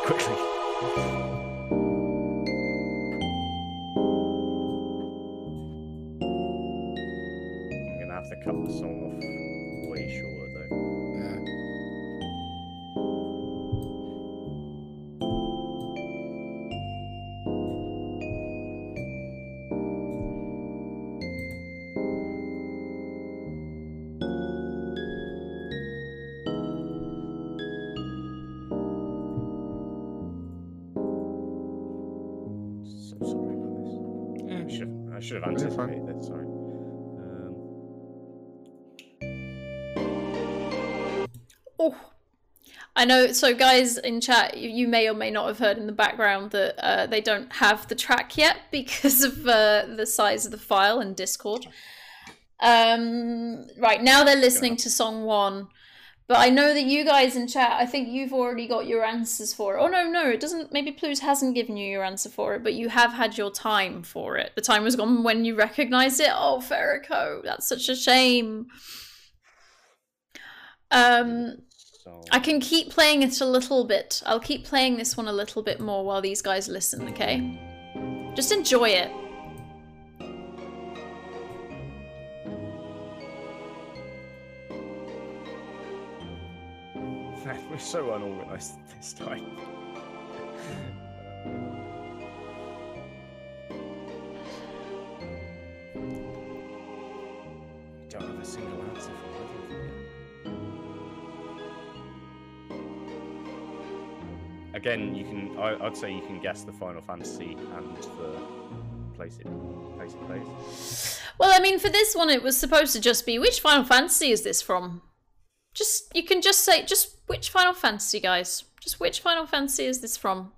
Quickly. Know. So, guys in chat, you- may or may not have heard in the background that uh, they don't have the track yet because of uh, the size of the file in Discord. Um, right now, they're listening to song one, but I know that you guys in chat, I think you've already got your answers for it. Oh no, no, it doesn't. Maybe Plus hasn't given you your answer for it, but you have had your time for it. The time was gone when you recognised it. Oh, Ferrico, that's such a shame. Um, so I can keep playing it a little bit. I'll keep playing this one a little bit more while these guys listen, okay? Just enjoy it. we're so unorganized this time. Don't have a single answer for Again, you can. I, I'd say you can guess the Final Fantasy and the place it place it plays. Well, I mean, for this one, it was supposed to just be which Final Fantasy is this from? Just you can just say just which Final Fantasy, guys. Just which Final Fantasy is this from?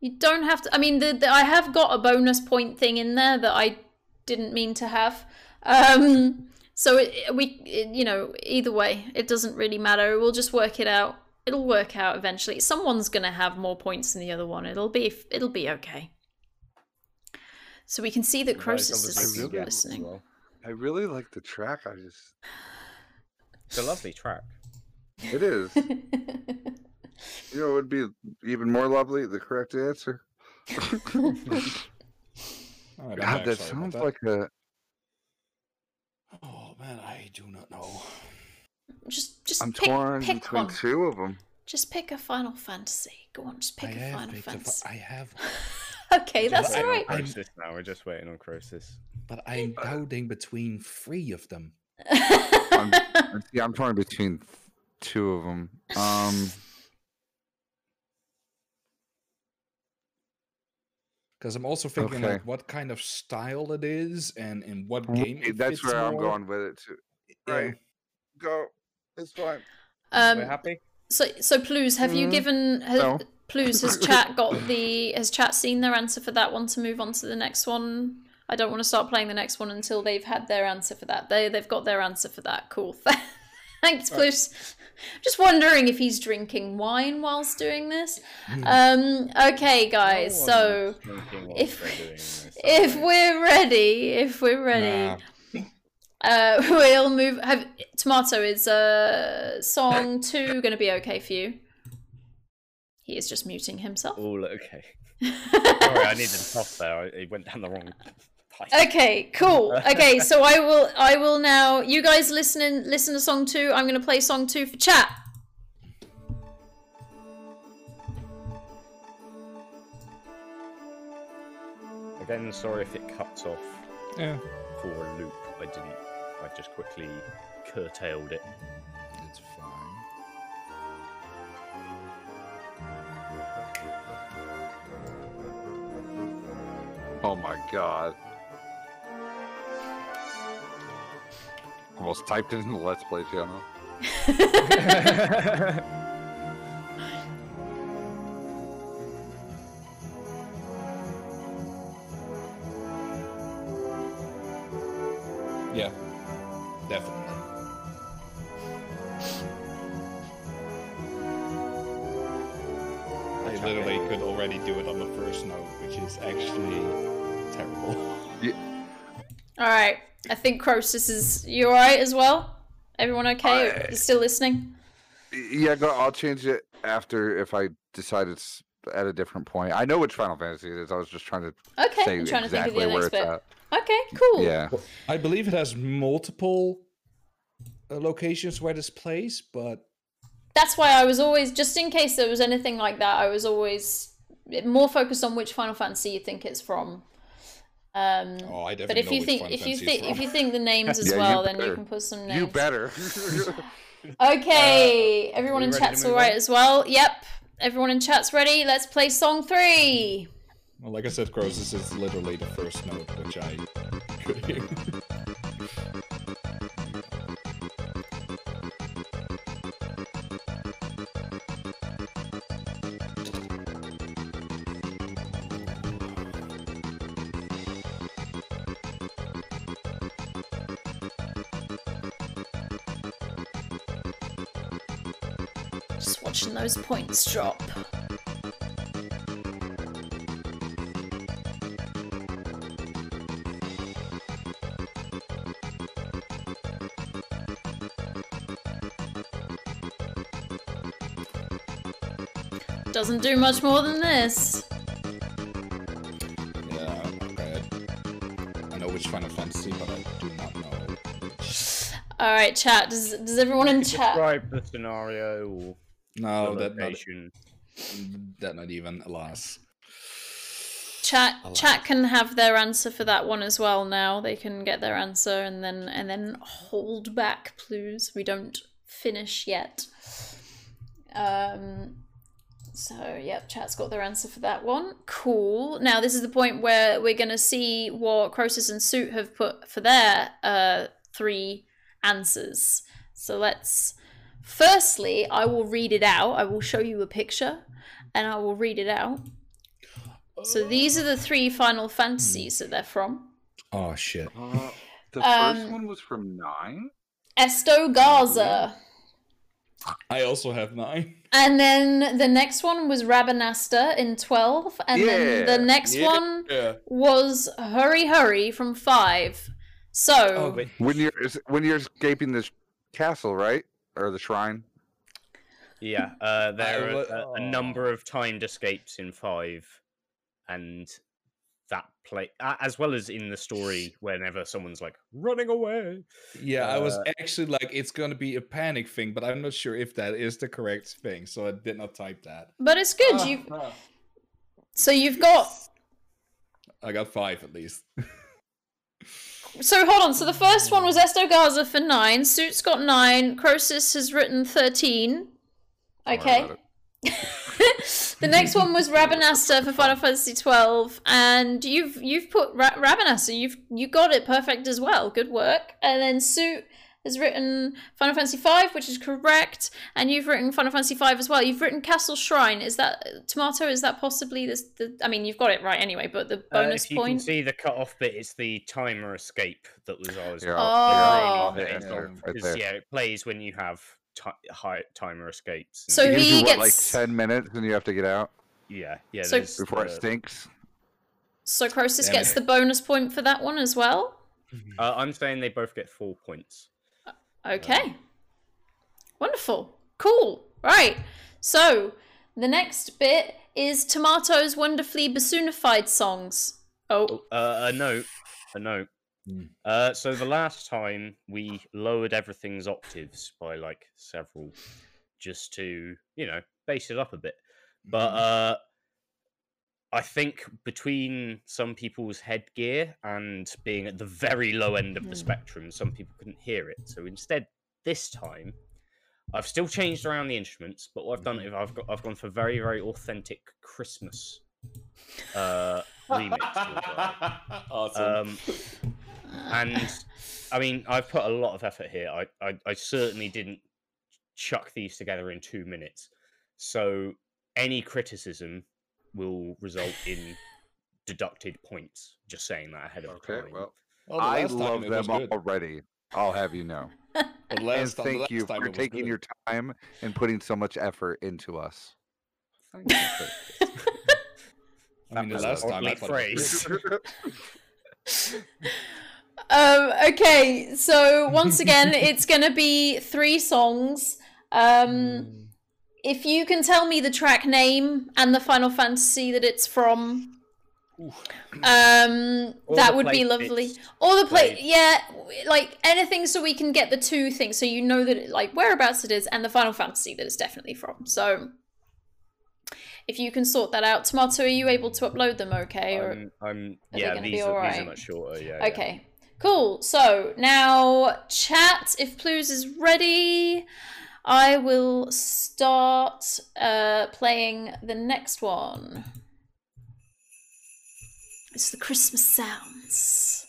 You don't have to. I mean, the, the I have got a bonus point thing in there that I didn't mean to have. Um, so it, we, it, you know, either way, it doesn't really matter. We'll just work it out. It'll work out eventually. Someone's gonna have more points than the other one. It'll be it'll be okay. So we can see that You Croesus is can guess as listening. well. I really like the track. I just It's a lovely track. it is. You know, it would be even more lovely. The correct answer. God, that sounds about like a. Oh man, I do not know. Just just I'm pick, torn pick between one. two of them. Just pick a Final Fantasy. Go on, just pick I a Final picked a fi- Fantasy. I have, okay, Just that's wait all on right. I'm- Croesus now. We're just waiting on Croesus. but I'm doubting between three of them. I'm, yeah, I'm torn between two of them. Um, Because I'm also thinking Okay. like what kind of style it is and in what game. it that's fits where I'm going with it too. Yeah. Right. Go. It's fine. We're um, happy. so so Plus, have you Mm, given has, no. Plus has chat got the has chat seen their answer for that one to move on to the next one? I don't want to start playing the next one until they've had their answer for that. They they've got their answer for that. Cool. Thanks, Plus. Just wondering if he's drinking wine whilst doing this. Um. Okay, guys. No So. one's drinking whilst if- they're doing this, if we're ready, if we're ready, uh, we'll move. Have tomato is uh song two going to be okay for you? He is just muting himself. all okay. Sorry, I needed to toss there. It went down the wrong pipe. okay, cool. Okay, so I will. I will now. You guys listening, listen to song two. I'm going to play song two for chat. Again, sorry if it cuts off Yeah, for a loop. I didn't. I just quickly curtailed it. it's fine. Oh my god. Almost typed it in the Let's Play channel. Yeah, All right. I think Croesus is. You all right as well? Everyone okay? I- you still listening? Yeah, go, I'll change it after if I decide it's at a different point. I know which Final Fantasy it is. I was just trying to Okay. say I'm trying to think of exactly the where next it's at. Okay. Cool. Yeah. I believe it has multiple uh, locations where this plays, but That's why I was always just in case there was anything like that. I was always more focused on which Final Fantasy you think it's from. Um, oh, I definitely but if you think if you think if you think the names as Yeah, you well, then you can put some names. You better. Okay, everyone in chat's all right on? as well. Yep, everyone in chat's ready. Let's play song three. Well, like I said, Crows, this is literally the first note which I could hear. Just watching those points drop. Doesn't do much more than this. yeah, okay. I know which Final Fantasy, but I do not know. All right, chat. Does does everyone in chat? Describe the scenario or No, that not, that not even, alas. Chat Alas. chat can have their answer for that one as well now. They can get their answer and then and then hold back, please. We don't finish yet. Um so yep, chat's got their answer for that one. Cool. Now this is the point where we're gonna see what Croesus and Suit have put for their uh three answers. So let's firstly I will read it out. I will show you a picture and I will read it out. So these are the three Final Fantasies that they're from. Oh, shit. Uh, the Um, first one was from nine. Esto Gaza. I also have nine. And then the next one was Rabanastre in 12. And then the next yeah. one Yeah. was Hurry Hurry from 5. So, Oh, Wait, When you're is- when you're escaping this castle, right, or the shrine. Yeah, uh, there are a, a number of timed escapes in five, and that play as well as in the story. Whenever someone's like running away, Yeah, I was Uh, actually like, it's gonna be a panic thing, but I'm not sure if that is the correct thing, so I did not type that. but it's good. Ah, You. So you've got. I got five at least. So hold on. So the first one was Esto Gaza for 9. Suit's got 9. Croesus has written 13. Okay. the next one was Rabanastre for Final Fantasy twelve, and you've you've put Ra- Rabanastre. You've you got it perfect as well. Good work. And then Suit has written Final Fantasy five, which is correct, and you've written Final Fantasy five as well. You've written Castle Shrine. Is that Tomato? Is that possibly this? The, I mean, you've got it right anyway, but the Uh, bonus if you can point. see the cut off bit, it's the timer escape that was ours. Yeah, Oh. yeah, Yeah, right there, right Because yeah, it plays when you have ti high timer escapes. So It gives he you, what, like ten minutes, and you have to get out yeah, yeah. So- there's before it stinks. So Croesus Damn gets the bonus point for that one as well. Uh, I'm saying they both get four points. Okay. Wonderful. Cool. Right. So the next bit is Tomato's wonderfully bassoonified songs. Oh, Uh, a note, a note. Hmm. Uh, so the last time we lowered everything's octaves by like several, just to you know base it up a bit. But uh, I think between some people's headgear and being at the very low end of the Hmm. spectrum, some people couldn't hear it. So instead, this time, I've still changed around the instruments, but what I've done is I've got I've gone for very very authentic Christmas uh, remix. awesome. um, and I mean, I've put a lot of effort here. I, I, I certainly didn't chuck these together in two minutes. So any criticism will result in deducted points. Just saying that ahead of Okay, time. well, Well, I love them already. I'll have you know. The And last time- thank last you time for taking good. your time and putting so much effort into us. Thank you. I mean, the last time I oddly thought it was phrased. good. um, okay. So once again, it's gonna be three songs. Um, if you can tell me the track name and the Final Fantasy that it's from, Um, All that would be lovely. bits All the play, played. yeah, like anything so we can get the two things, so you know that it, like whereabouts it is and the Final Fantasy that it's definitely from. So if you can sort that out, Tomato, are you able to upload them? Okay, or I'm, I'm they yeah, gonna be these are, these alright? are much shorter. Yeah. yeah. okay, cool. So now chat, if Plus is ready. I will start uh, playing the next one. It's the Christmas sounds.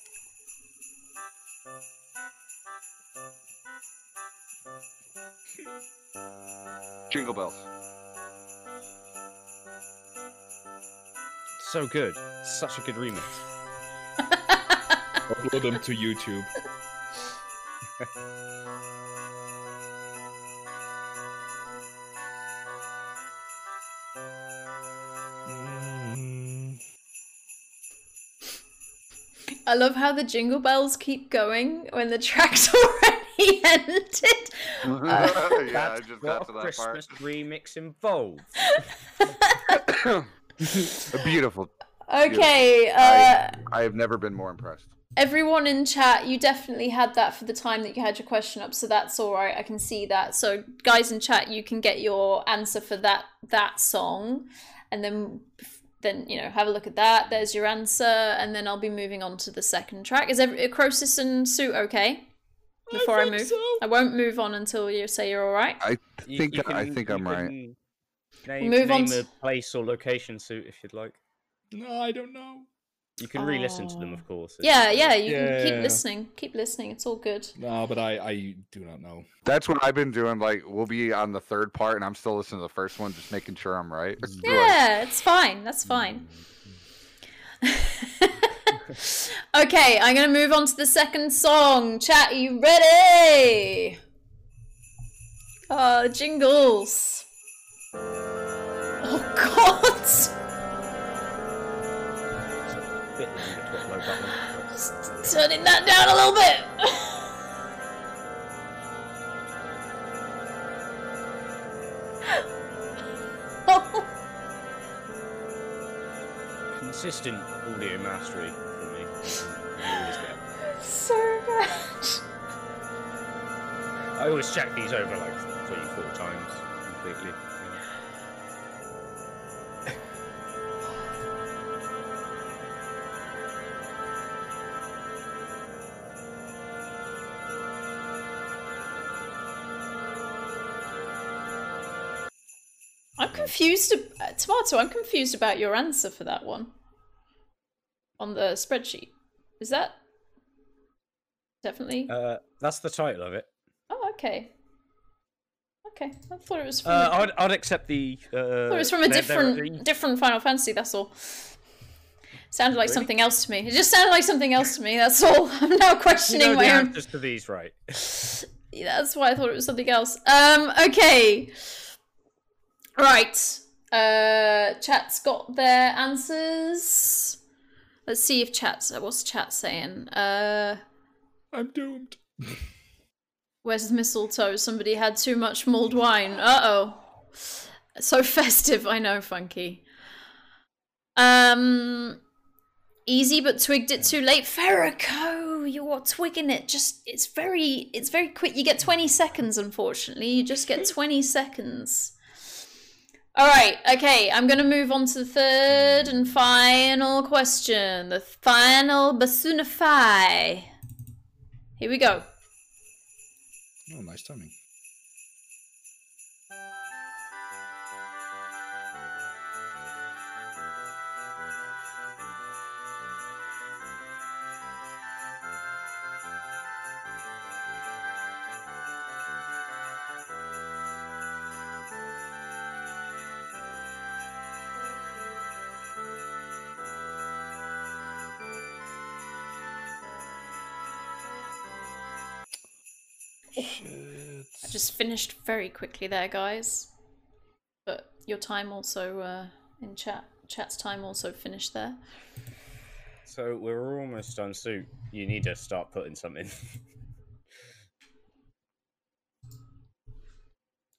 Jingle bells. So good. Such a good remix. Upload them to YouTube. I love how the jingle bells keep going when the track's already ended. yeah, I just what got to that Christmas remix involves. part. Beautiful. Okay, uh, I- I have never been more impressed. everyone in chat, you definitely had that for the time that you had your question up, so that's all right. I can see that. So, guys in chat, you can get your answer for that that song, and then then you know have a look at that. There's your answer, and then I'll be moving on to the second track. Is every Croesus and Suit okay? Before I, think move, so. I won't move on until you say you're all right. I think you I can- think I'm right. can Name, Move on name a to- place or location suit if you'd like. No, I don't know. You can re-listen to them, Oh. of course. if Yeah, you'd yeah, you can keep Yeah. listening. Keep listening. It's all good. No, but I, I do not know. That's what I've been doing. Like we'll be on the third part, and I'm still listening to the first one, just making sure I'm right. Mm-hmm. Yeah, it's fine. That's fine. okay, I'm gonna move on to the second song. Chat, are you ready? Oh, jingles. Oh God! Bit longer to upload that one. Just turning that down a little bit. Oh, Consistent audio mastery from me. You always get. so bad. I always check these over like three, four times completely. Confused. uh, Tomato, I'm confused about your answer for that one on the spreadsheet. Is that definitely? Uh, that's the title of it. oh, okay. Okay, I thought it was from. Uh, I'd, I'd accept the. Uh, I thought it was from a there- there are- different different Final Fantasy. That's all. Sounded like Really? something else to me. It just sounded like something else to me. That's all. I'm now You questioning know the my own. answers to these, right? That's why I thought it was something else. Um, okay. Right. Uh, chat's got their answers. Let's see if chat's. What's chat saying? Uh, I'm doomed. where's the mistletoe? Somebody had too much mulled wine. Uh oh. So festive. I know, Funky. Um. Easy, but twigged it too late. Ferrico, you're twigging it. Just it's very it's very quick. You get 20 seconds, unfortunately. You just get 20 seconds. Alright, okay, I'm gonna move on to the third and final question. The final basunify. Here we go. Oh, nice timing. Finished very quickly there, guys. But your time also uh, in chat. Chat's time also finished there. So we're almost done. So you need to start putting something.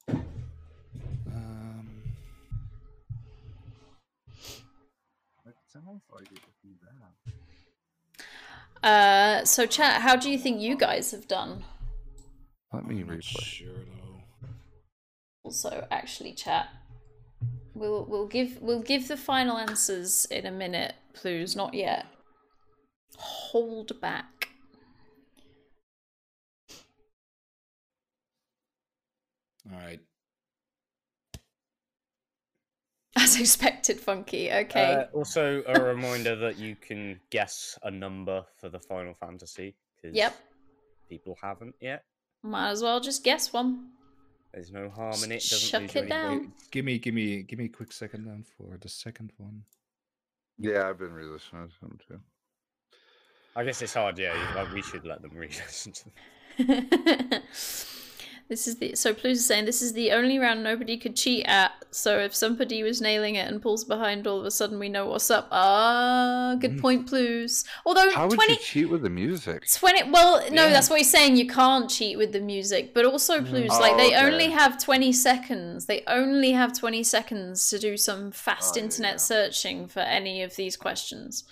Um, Let's sounds like it would be that. Uh, so chat, how do you think you guys have done? Let me I'm not replay. sure though. Also, actually, chat. We'll we'll give we'll give the final answers in a minute, please. Not yet. Hold back. All right. As expected, funky. Okay. Uh, also, a reminder that you can guess a number for the Final Fantasy. 'cause Yep. People haven't yet. Might as well just guess one. There's no harm in it. Doesn't Chuck it down. points. Give me, give me, give me a quick second then for the second one. Yeah, I've been re-listening to them too. I guess it's hard. Yeah, like, we should let them re-listen to them. this is the so Plus is saying this is the only round nobody could cheat at. So if somebody was nailing it and pulls behind, all of a sudden we know what's up. Ah, good Mm. point, Plus. Although How would twenty. you cheat with the music? 20 well no Yeah. that's what he's saying you can't cheat with the music but also Mm. plus Oh, like they okay. only have 20 seconds they only have 20 seconds to do some fast Oh, internet yeah. searching for any of these questions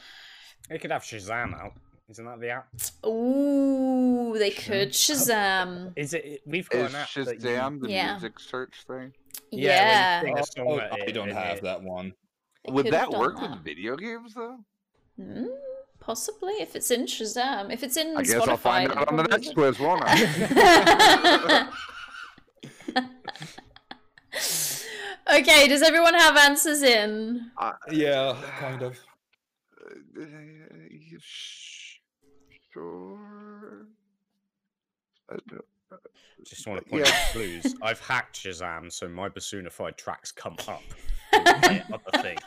They could have Shazam out. Isn't that the app? Ooh, they could shazam Is it? We've got Is an app that you- Shazam the Yeah. music search thing? yeah, Yeah, when you sing a Oh, I it don't and have it- that one. They Would that work that. with video games though? Mm, possibly if it's in shazam if it's in I guess Spotify, I'll find then out on the probably next quiz, won't I? okay does everyone have answers in Uh, Yeah, kind of. uh, sh- Sure. I don't- Just want to point Yeah. out clues. I've hacked Shazam, so my Basunified tracks come up. other thing.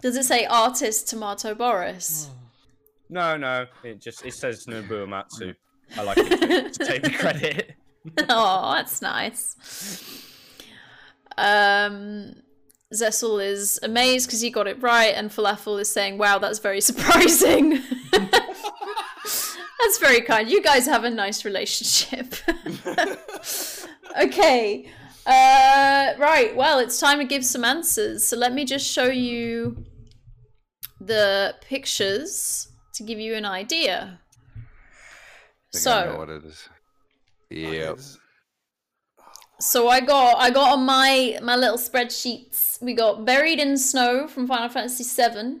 does it say artist tomato boris No, no. It just it says Nobuo Uematsu. I like it to take the credit. oh, that's nice. Um, Zessel is amazed because he got it right, and Falafel is saying, "Wow, that's very surprising." That's very kind. You guys have a nice relationship. okay. Uh, right. Well, it's time to give some answers. So let me just show you the pictures to give you an idea. think I know So. what it is. Yep. So I got I got on my my little spreadsheets. We got Buried in Snow from Final Fantasy VII,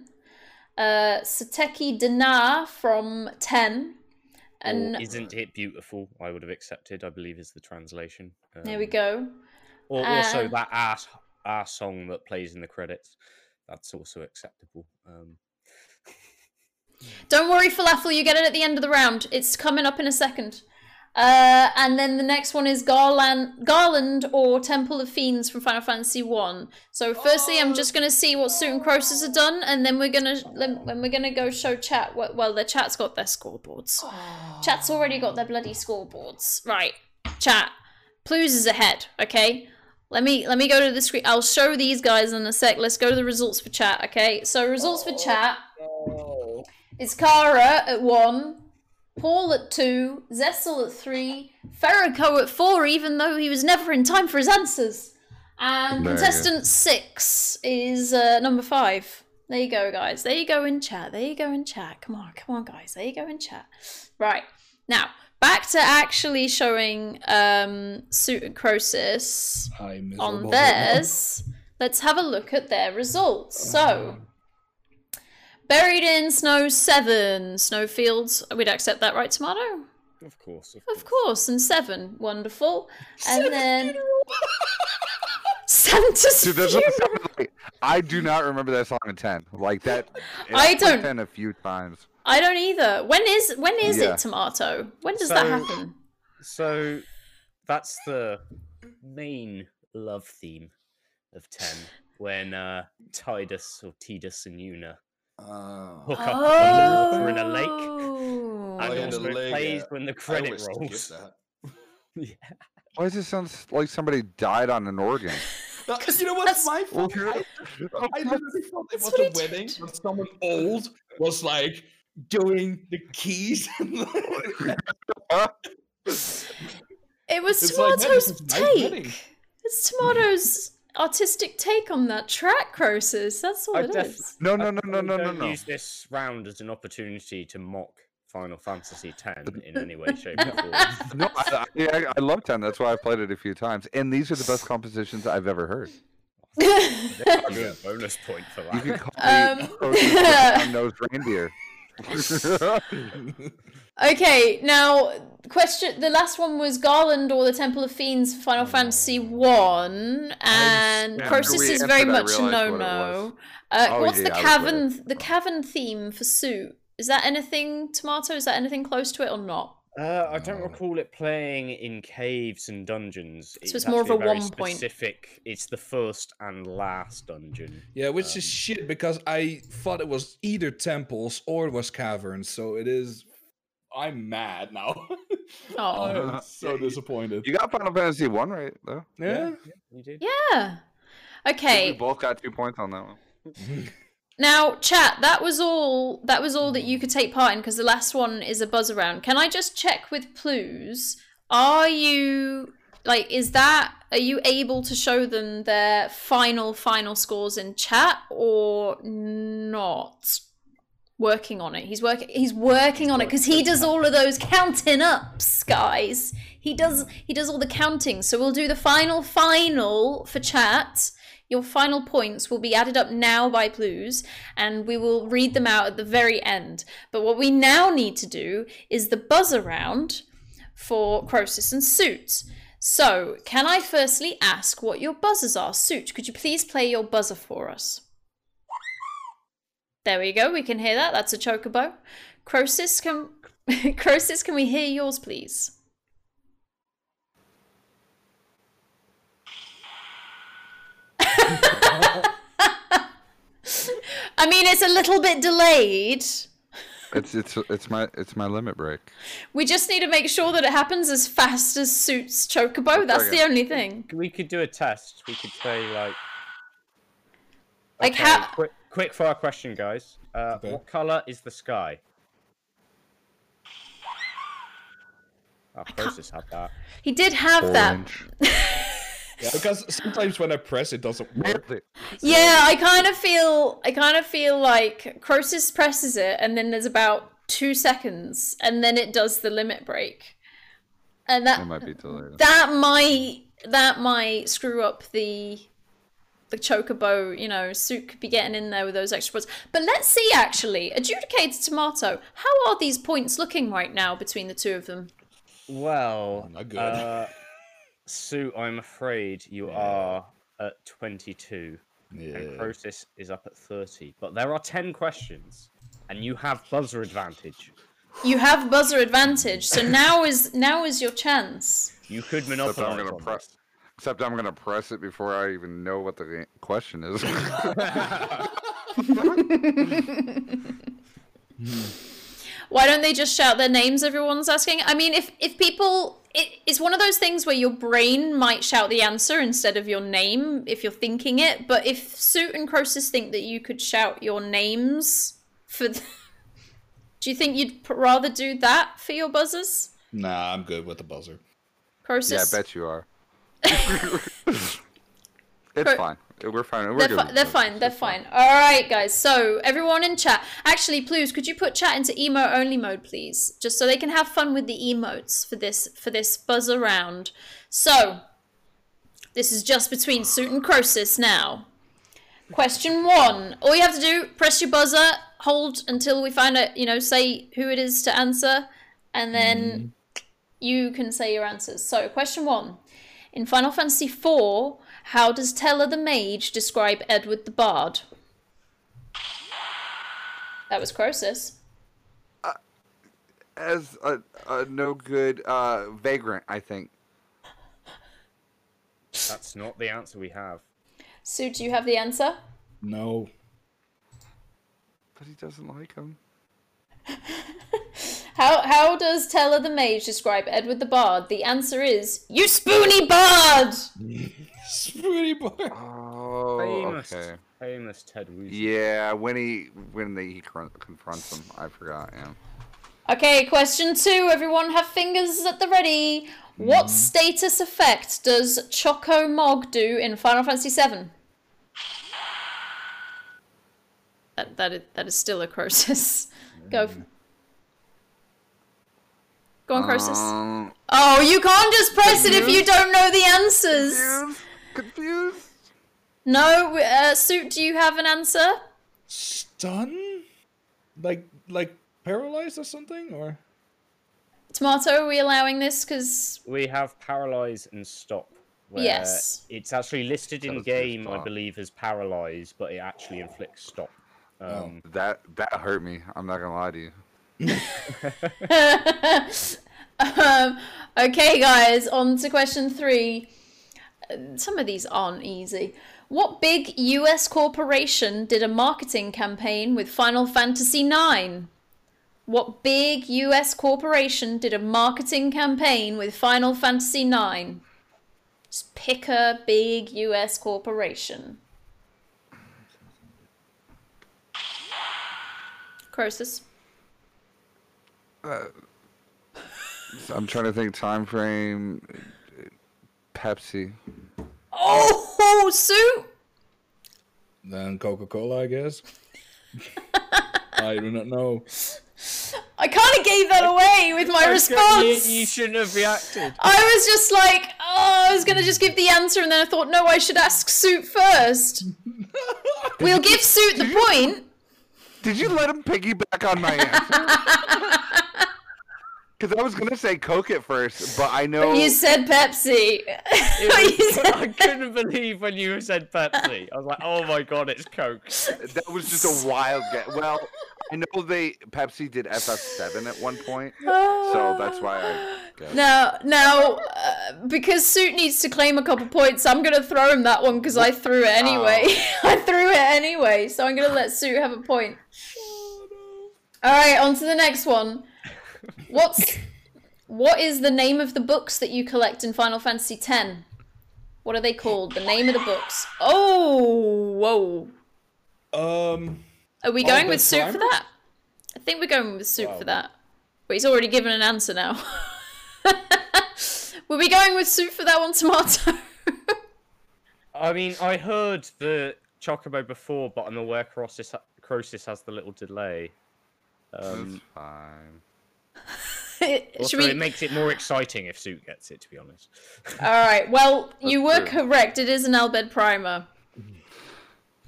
uh, Suteki Da Ne from ten, and Or isn't it beautiful? I would have accepted. I believe is the translation. there we Um, go. Or also that our, our song that plays in the credits. That's also acceptable. Um, Don't worry, Falafel, you get it at the end of the round. It's coming up in a second. Uh, and then the next one is Garland, Garland or Temple of Fiends from Final Fantasy One. So firstly, I'm just gonna see what Suit and Croesus have done, and then we're gonna when we're gonna go show chat. Well, the chat's got their scoreboards. Chat's already got their bloody scoreboards. Right, chat. Plus is ahead. Okay. Let me let me go to the screen. I'll show these guys in a sec. Let's go to the results for chat. Okay. So results for chat. It's Kara at one, Paul at two, Zessel at three, Ferrico at four, even though he was never in time for his answers. And There contestant six is uh, number five. There you go, guys. There you go in chat. There you go in chat. Come on, come on, guys. There you go in chat. Right. Now, back to actually showing um, Suit and Croesus on theirs. Let's have a look at their results. So, buried in snow seven, snowfields. We'd accept that, right, Tomato? of course, of, Of course, and seven, wonderful. And then Santa's Dude, funeral. what like. I do not remember that song in ten. Like that. I it's don't- ten a few times. I don't either. When is when is Yeah. it, Tomato? When does that happen? So that's the main love theme of Ten when uh, Tidus or Tidus and Yuna Oh. hook up on the water in a lake. Oh. And yeah, also the it lake, plays yeah. when the I credit always rolls. that. yeah. Why does it sound like somebody died on an organ? Uh, because you know what's that's- my fault? Well, I, I literally thought it was a wedding did. when someone old was like doing the keys. It was It's like, man, Tomato's this is my wedding. take. It's Tomato's artistic take on that track, Croesus. That's all I it def- is. No, no, no, no, no, no, no. Use this round as an opportunity to mock Final Fantasy X in any way, shape, or form. No, I, I, I, I love 10. That's why I played it a few times. And these are the best compositions I've ever heard. A bonus point for You can that. call Um, me Croesus nosed reindeer. Okay, now question. The last one was Garland or the Temple of Fiends for Final Fantasy One, and Croesus is very much a no-no. Uh, Oh, what's the yeah, was cavern? The cavern theme for Suit. Is that anything, Tomato? Is that anything close to it or not? Uh, I don't recall it playing in caves and dungeons. it's more of actually a very one point. Specific. It's the first and last dungeon. Yeah, which is shit because I thought it was either temples or it was caverns. So it is. I'm mad now. Oh, I'm so disappointed. You got Final Fantasy 1 right, though. Yeah. You did. yeah. Okay. We both got two points on that one. Now, chat. That was all. That was all that you could take part in because the last one is a buzz around. Can I just check with Plus? Are you like? Is that? Are you able to show them their final final scores in chat or not? Working on it. He's working. He's working on it because he does all of those counting ups, guys. He does. He does all the counting. So we'll do the final final for chat. Your final points will be added up now by Plus, and we will read them out at the very end. But what we now need to do is the buzz around for Croesus and Suit. So, can I firstly ask what your buzzers are? Suit, could you please play your buzzer for us? There we go, we can hear that. That's a chocobo. Croesus, can Croesus, can we hear yours, please? I mean, it's a little bit delayed. It's it's it's my it's my limit break. We just need to make sure that it happens as fast as suits Chocobo. That's the only thing. We could do a test. We could say like. Like Okay, how- Quick, quick fire question, guys. Uh, Okay. What color is the sky? Oh, Croesus had that. He did have that. Orange. Yeah, because sometimes when I press, it doesn't work. Nailed it. Yeah, I kind of feel I kind of feel like Croesus presses it and then there's about 2 seconds and then it does the limit break. And that It might be delayed. that might that might screw up the the chocobo, you know, suit could be getting in there with those extra points. But let's see actually, adjudicated tomato, how are these points looking right now between the two of them? Well, Not good. Uh, Sue, I'm afraid you are at 22, and Yeah. Croesus is up at 30. But there are 10 questions, and you have buzzer advantage. You have buzzer advantage, so now is now is your chance. You could monopolize. Except I'm gonna press. this. Except I'm gonna press it before I even know what the question is. Why don't they just shout their names? Everyone's asking. I mean, if if people, it, it's one of those things where your brain might shout the answer instead of your name if you're thinking it. But if Suit and Croesus think that you could shout your names for, th- do you think you'd p- rather do that for your buzzers, Nah, I'm good with the buzzer. Croesus. yeah, I bet you are. it's Cro- fine. We're fine. We're They're, good fi- they're fine. They're It's fine. All right, guys. So everyone in chat, actually, please, could you put chat into emo only mode, please, just so they can have fun with the emotes for this for this buzz around. So this is just between Suit and Croesus now. Question one. All you have to do, press your buzzer, hold until we find out, you know, say who it is to answer, and then hmm. you can say your answers. So, question one. In Final Fantasy IV, how does Tellah the Mage describe Edward the Bard? That was Croesus. As a, a no good uh, vagrant, I think. That's not the answer we have. Sue, do you have the answer? No. But he doesn't like him. How how does Tellah the Mage describe Edward the Bard? The answer is you spoony bard. Spoony boy. Oh, Famous, okay. famous Ted Woolsey. Yeah, when he when they, he confronts him, I forgot. Yeah. Okay, question two. Everyone have fingers at the ready. What Mm. status effect does Choco Mog do in Final Fantasy VII? That, that, is, that is still a Croesus. Go. f- Go on, Croesus. Um, oh, you can't just press it if you don't know the answers. Confused. Confused. No, uh, Suit, do you have an answer? Stun? Like like paralyzed or something? Or Tomato, are we allowing this? Because We have paralyze and stop. where Yes. It's actually listed in game, I believe, as paralyze, but it actually inflicts stop. Um, That that hurt me. I'm not gonna lie to you. um, okay, guys, on to question three. Uh, Some of these aren't easy. What big US corporation did a marketing campaign with Final Fantasy IX? What big US corporation did a marketing campaign with Final Fantasy IX? Just pick a big US corporation. Croesus. I'm trying to think time frame. Pepsi. Oh, Sue! then Coca Cola, I guess. I do not know. I kind of gave that away with my response. you shouldn't have reacted. I was just like, oh, I was gonna just give the answer, and then I thought, no, I should ask Suit first. we'll give Suit the point. Did you let him piggyback on my answer? Because I was gonna say Coke at first, but I know. You said Pepsi. It You was- said- I couldn't believe when you said Pepsi. I was like, oh my god, it's Coke. That was just a wild guess. Well, I know they Pepsi did FF7 at one point, so that's why I guess. Now, now, uh, because Suit needs to claim a couple points, I'm gonna throw him that one because I threw it anyway. I threw it anyway, so I'm gonna let Suit have a point. All right, on to the next one. What's what is the name of the books that you collect in Final Fantasy X? What are they called? The name of the books. Oh, whoa. Um Are we going with Soup for that? I think we're going with Soup Wow. for that. But he's already given an answer now. Were we going with Soup for that one, Tomato? I mean, I heard the Chocobo before, but I'm aware Croesus, Croesus has the little delay. That's Um, fine. also, we... it makes it more exciting if Suit gets it, to be honest. All right. Well, you were true. correct. It is an Al Bhed primer.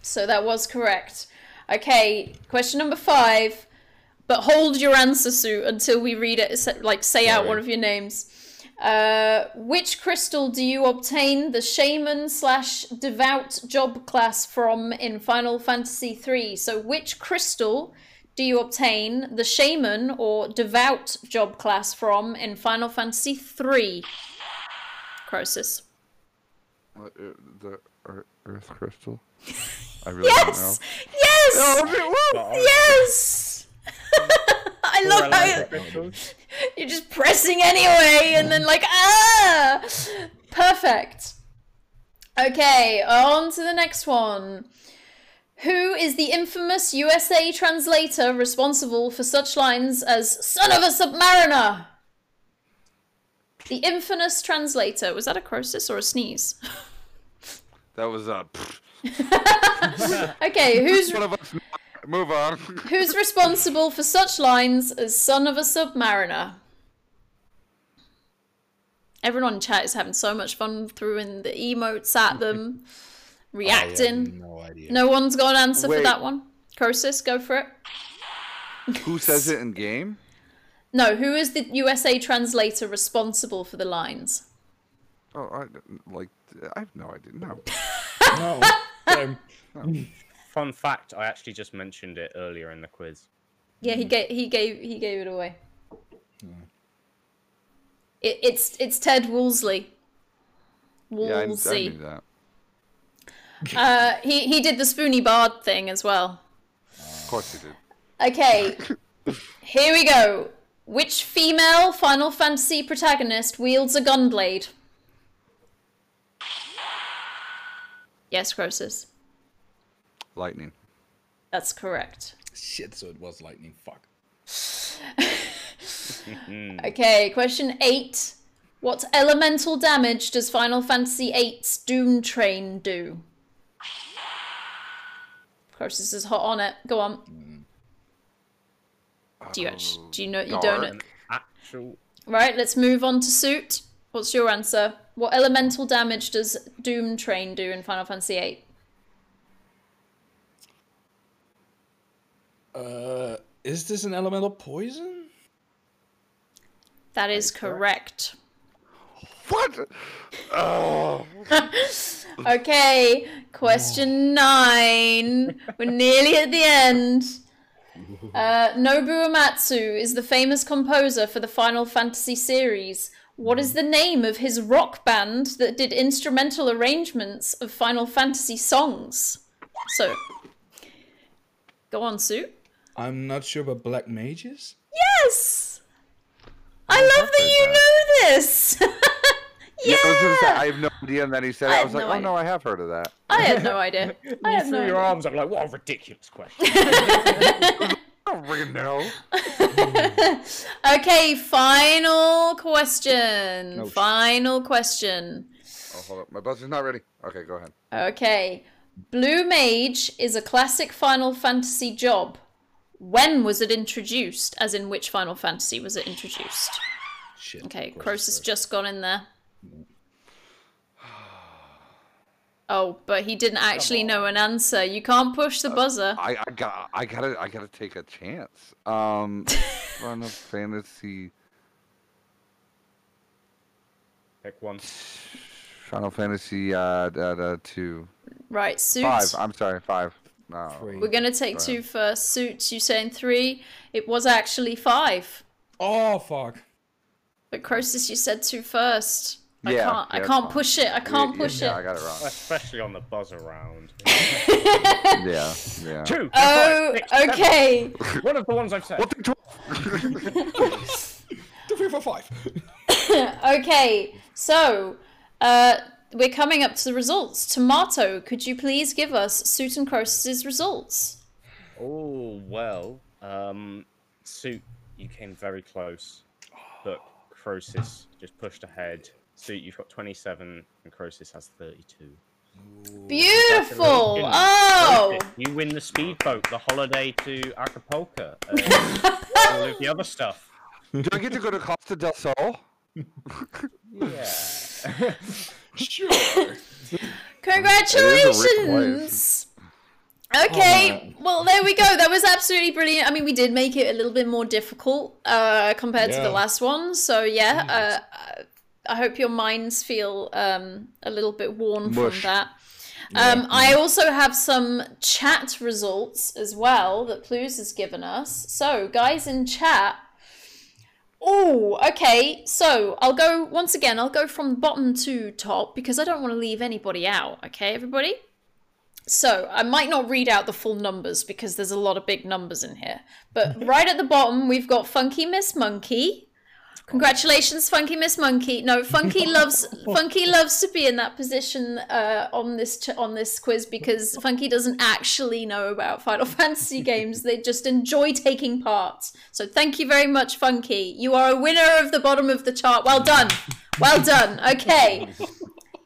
So that was correct. Okay, question number five. But hold your answer, Sue, until we read it. sa- Like, say out one of your names. Uh, which crystal do you obtain the shaman slash devout job class from in Final Fantasy III? So, which crystal do you obtain the shaman or devout job class from in Final Fantasy III? Croesus. What, uh, the Earth crystal. I really Yes! Yes! don't know. But I- Yes! I love how you- crystals. you're just pressing anyway and then like, ah! Perfect. Okay, on to the next one. Who is the infamous USA translator responsible for such lines as son of a submariner? The infamous translator. Was that a croesus or a sneeze? That was a. uh, Okay, who's one of us. Move on. Who's responsible for such lines as son of a submariner? Everyone in chat is having so much fun throwing the emotes at them, reacting. have no idea. No one's got an answer for that one. Croesus, go for it. Who says it in game? No, who is the USA translator responsible for the lines? Oh, I, like I have no idea. No. No. Um, Fun fact: I actually just mentioned it earlier in the quiz. Yeah, he gave he gave he gave it away. It, it's it's Ted Woolsey. Yeah, I, I Woolsey. knew that. uh, he he did the Spoony Bard thing as well. Of course he did. Okay, here we go. Which female Final Fantasy protagonist wields a gunblade? Yes, Croesus. Lightning. That's correct. shit, so it was lightning. Fuck. Okay, question eight. What elemental damage does Final Fantasy VIII's Doom Train do? Of this is hot on it. Go on. Do you actually, do you know you don't? Actual. Right, let's move on to suit. What's your answer? What elemental damage does Doom Train do in Final Fantasy VIII? Uh, is this an elemental poison? That is correct. What? Oh, Okay, question nine. We're nearly at the end. Uh, Nobuo Uematsu is the famous composer for the Final Fantasy series. What is the name of his rock band that did instrumental arrangements of Final Fantasy songs? So, go on, Sue. I'm not sure about black mages. Yes! I love that you that. know this! yeah. I, was say! I have no idea. And then he said, I. I was like, no oh idea. no, I have heard of that. I had no idea. I You had threw no your idea. arms up like, what a ridiculous question. I don't really know. Okay, final question. No sh- final question. Oh, hold up. My buzzer's not ready. Okay, go ahead. Okay. Blue Mage is a classic Final Fantasy job. When was it introduced? As in, which Final Fantasy was it introduced? Shit. Okay, of course Croesus has just gone in there. Oh, but he didn't actually know an answer. You can't push the buzzer. I, I got I gotta I gotta take a chance. Um Final Fantasy Pick one. Final Fantasy uh, uh, uh two. Right, Suits. Five. I'm sorry, five. No. Three. We're gonna take Right. two first. Suits, you saying three? It was actually five. Oh fuck. But Croesus, you said two first. I Yeah, can't. I can't it's push it. I can't Yeah, push yeah, I got it wrong. Especially on the buzzer round. yeah, yeah. Two. Oh, five, six, seven. okay. One of the ones I've said. What the twelve? Two, three, four, five. Okay. So, uh, we're coming up to the results. Tomato, could you please give us Suit and Croesus's results? Oh well, um, suit, you came very close, but Croesus just pushed ahead. Suit, you've got twenty-seven, and Croesus has thirty-two. Beautiful. Congratulations. Oh, you win the speedboat, the holiday to Acapulco, uh, all of the other stuff. Do I get to go to Costa del Sol? Yeah. Sure. congratulations. Okay, Oh, well there we go. That was absolutely brilliant. I mean, we did make it a little bit more difficult uh, compared to the last one. So yeah, uh, I hope your minds feel um, a little bit worn from that. Um, I also have some chat results as well that Plus has given us. So, guys in chat. Oh, okay. So I'll go once again. I'll go from bottom to top because I don't want to leave anybody out. Okay, everybody. So I might not read out the full numbers because there's a lot of big numbers in here. But right at the bottom, we've got Funky Miss Monkey. Congratulations, Funky Miss Monkey. No, Funky loves Funky loves to be in that position uh, on this ch- on this quiz because Funky doesn't actually know about Final Fantasy games. They just enjoy taking part. So thank you very much, Funky. You are a winner of the bottom of the chart. Well done. Well done. Okay.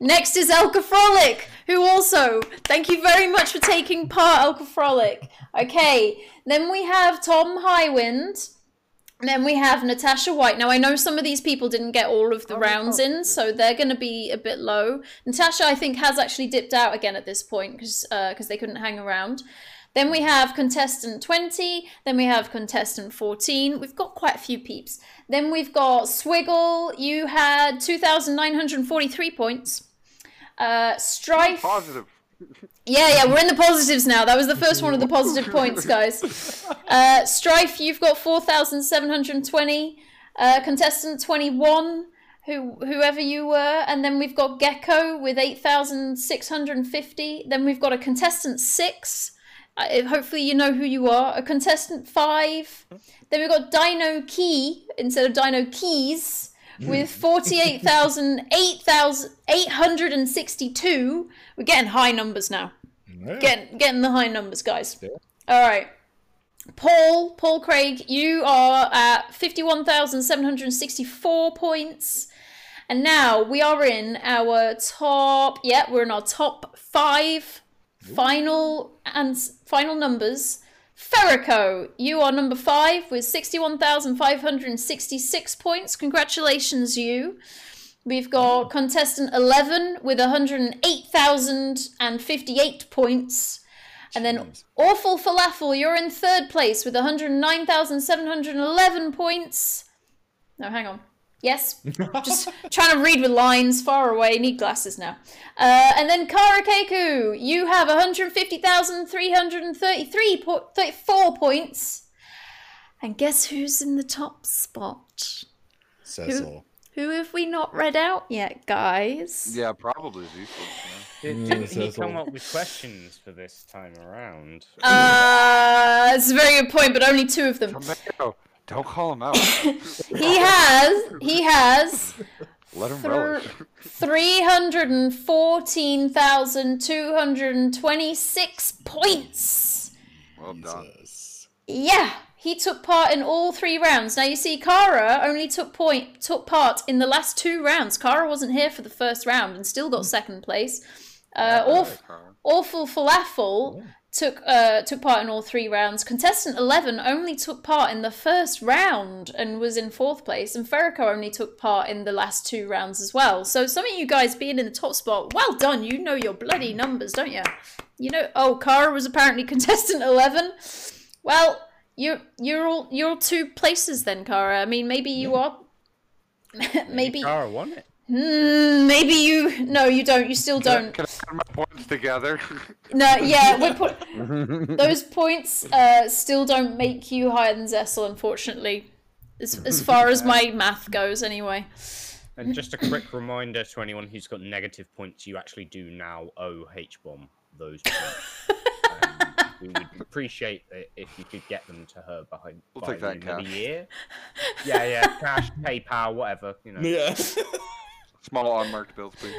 Next is Elka Frolic, who also, thank you very much for taking part, Elka Frolic. Okay, then we have Tom Highwind. And then we have Natasha White. Now, I know some of these people didn't get all of the rounds in, so they're going to be a bit low. Natasha, I think, has actually dipped out again at this point because because they couldn't hang around. Then we have contestant 20. Then we have contestant 14. We've got quite a few peeps. Then we've got Swiggle. You had 2,943 points. Uh, Strife. Positive. Yeah, yeah, we're in the positives now. That was the first one of the positive points, guys. Uh, Strife, you've got 4,720. Uh, contestant 21, who, whoever you were. And then we've got Gecko with 8,650. Then we've got a contestant 6. Uh, hopefully you know who you are. A contestant 5. Then we've got Dino Key instead of Dino Keys with hmm. 48,000, 8,862. We're getting high numbers now. Yeah. Getting, getting the high numbers, guys. Yeah. All right. Paul, Paul Craig, you are at 51,764 points. And now we are in our top, yeah, we're in our top five final and final numbers. Ferrico, you are number five with 61,566 points. Congratulations, you. We've got contestant 11 with 108,058 points. And then. Awful Falafel, you're in third place with 109,711 points. No, hang on. Yes, just trying to read with lines far away. Need glasses now. Uh, and then Kara Keku, you have 150,333 po- 34 points. And guess who's in the top spot? Cecil. Who have we not read out yet, guys? Yeah, probably Cecil. Did, Mm, didn't he come up with questions for this time around? Uh, it's a very good point, but only two of them. Romeo, don't call him out. He has, he has Let him Thr- relish. 314,226 points. Well done. Yeah, he took part in all three rounds. Now you see, Kara only took point took part in the last two rounds. Kara wasn't here for the first round and still got second place. Uh, Awf- Awful Falafel took uh, took part in all three rounds. Contestant eleven only took part in the first round and was in fourth place, and Ferrico only took part in the last two rounds as well. So some of you guys being in the top spot, well done. You know your bloody numbers, don't you? You know. Oh, Kara was apparently contestant eleven. Well, you you're all you're all two places then, Kara. I mean, maybe you are. maybe Kara won it. Hmm, maybe you no you don't you still don't Can I put my points together? no yeah we put those points uh, still don't make you higher than Cecil, unfortunately. As, as far as my math goes, anyway. And just a quick reminder to anyone who's got negative points, you actually do now owe H bomb those points. um, we would appreciate it if you could get them to her behind We'll by take that the end of the year. Yeah, yeah, cash, PayPal, whatever. You know. Yeah. Small unmarked bills, please.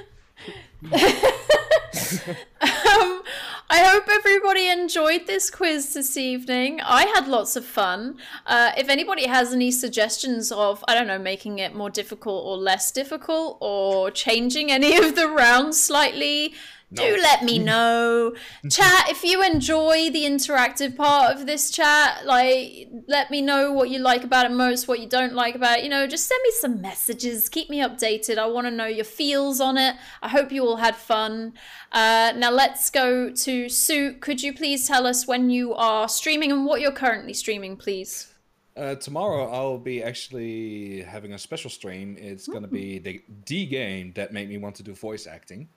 Um, I hope everybody enjoyed this quiz this evening. I had lots of fun. Uh, if anybody has any suggestions of, I don't know, making it more difficult or less difficult or changing any of the rounds slightly, do let me know. chat, if you enjoy the interactive part of this chat, like, let me know what you like about it most, what you don't like about it. You know, just send me some messages, keep me updated. I want to know your feels on it. I hope you all had fun. Uh, now let's go to Sue. Could you please tell us when you are streaming and what you're currently streaming, please? Uh, tomorrow I'll be actually having a special stream. It's gonna be the D game that made me want to do voice acting.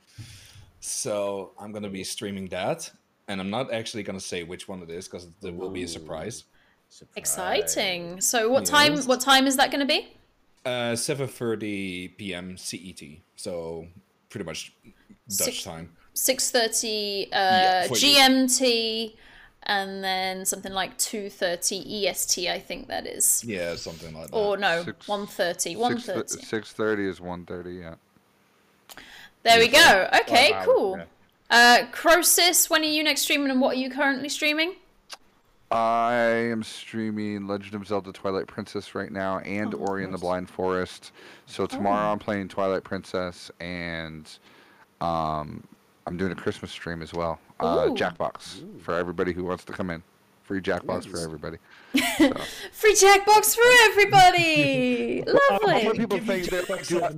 So I'm gonna be streaming that, and I'm not actually gonna say which one it is because there will be a surprise. Surprise. Exciting. So what time? What time is that going to be? Uh, 7:30 p.m. CET. E So pretty much Dutch Six- time. Six thirty uh, Yeah, for you. GMT, and then something like two thirty EST. I think that is. Yeah, something like that. Or no, Six- one thirty. One Six thirty. six thirty is one thirty. Yeah. There we go. Okay, Wow, cool. yeah. Uh, Croesus, when are you next streaming, and what are you currently streaming? I am streaming Legend of Zelda Twilight Princess right now and Oh, Ori and the. Blind Forest. So tomorrow I'm playing Twilight Princess and um, I'm doing a Christmas stream as well. Uh, Ooh. Jackbox for everybody who wants to come in. Free Jackbox for Nice. everybody. Free Jackbox for everybody. What Lovely. people think they're like, do I,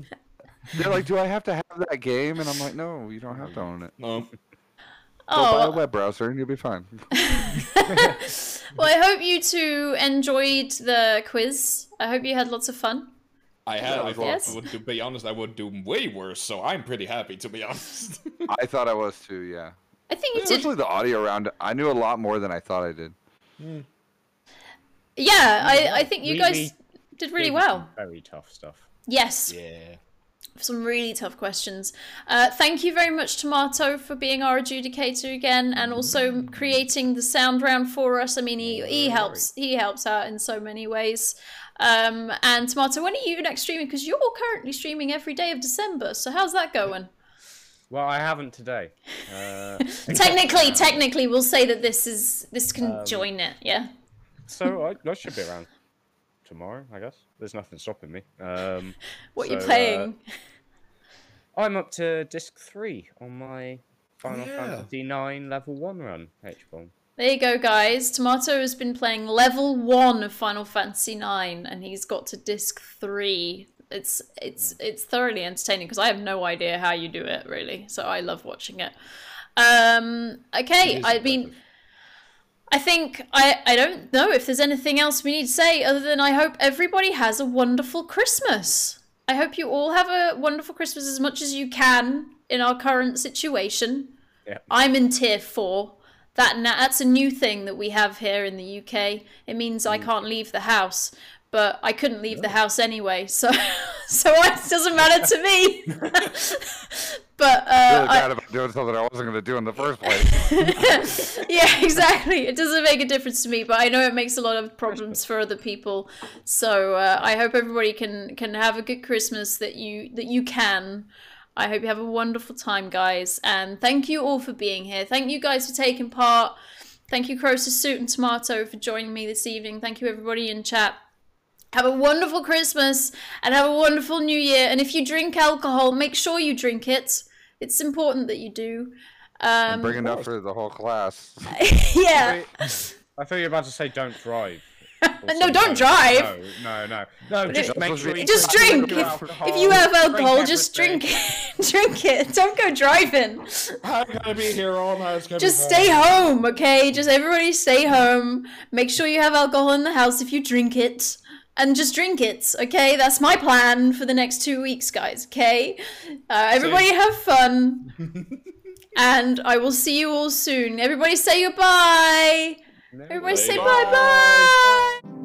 they're like, do I have to have that game? And I'm like, no, you don't have to own it. No. Go buy a Oh, uh web browser and you'll be fine. well, I hope you two enjoyed the quiz. I hope you had lots of fun. I had. I thought, Yes. Would, to be honest, I would do way worse. So I'm pretty happy, to be honest. I thought I was too, yeah. I think you did. Especially the audio around it. I knew a lot more than I thought I did. Yeah, I, I think you We- guys we did really well. Very tough stuff. Yes, yeah. Some really tough questions. Uh, thank you very much, Tomato, for being our adjudicator again, and also creating the sound round for us. I mean, he, he helps he helps out in so many ways. Um, and Tomato, when are you next streaming? Because you're currently streaming every day of December. So how's that going? Well, I haven't today. Uh, technically, technically, we'll say that this is this can Um, join it. Yeah. so I, I should be around tomorrow, I guess. There's nothing stopping me. Um, What you so, uh, playing? I'm up to disc three on my Final yeah. Fantasy nine level one run. H bomb. There you go, guys. Tomato has been playing level one of Final Fantasy IX, and he's got to disc three. It's it's it's thoroughly entertaining because I have no idea how you do it really, so I love watching it. Um, okay, It is I mean, impressive. I think I I don't know if there's anything else we need to say other than I hope everybody has a wonderful Christmas. I hope you all have a wonderful Christmas as much as you can in our current situation. Yeah. I'm in tier four. That that's a new thing that we have here in the UK. It means I mm. can't leave the house, but I couldn't leave the house anyway, so so it doesn't matter to me. but uh, really I- bad about doing something I wasn't going to do in the first place. yeah, exactly. It doesn't make a difference to me, but I know it makes a lot of problems for other people. So uh, I hope everybody can can have a good Christmas that you that you can. I hope you have a wonderful time, guys, and thank you all for being here. Thank you guys for taking part. Thank you, Croesus Suit and Tomato, for joining me this evening. Thank you, everybody in chat. Have a wonderful Christmas and have a wonderful New Year. And if you drink alcohol, make sure you drink it. It's important that you do. Um, Bring enough for the whole class. yeah. I thought you were about to say don't drive. No, don't drive. No, no, no. No, But just it- make sure you Just drink drink. If, alcohol, if you have alcohol, just drink it. drink it. Don't go driving. I'm gonna be here all night. It's gonna be Just fun. stay home, okay? Just everybody stay home. Make sure you have alcohol in the house if you drink it. And just drink it, okay? That's my plan for the next two weeks, guys, okay? Uh, everybody have fun. and I will see you all soon. Everybody say goodbye. Everybody say Bye. bye bye.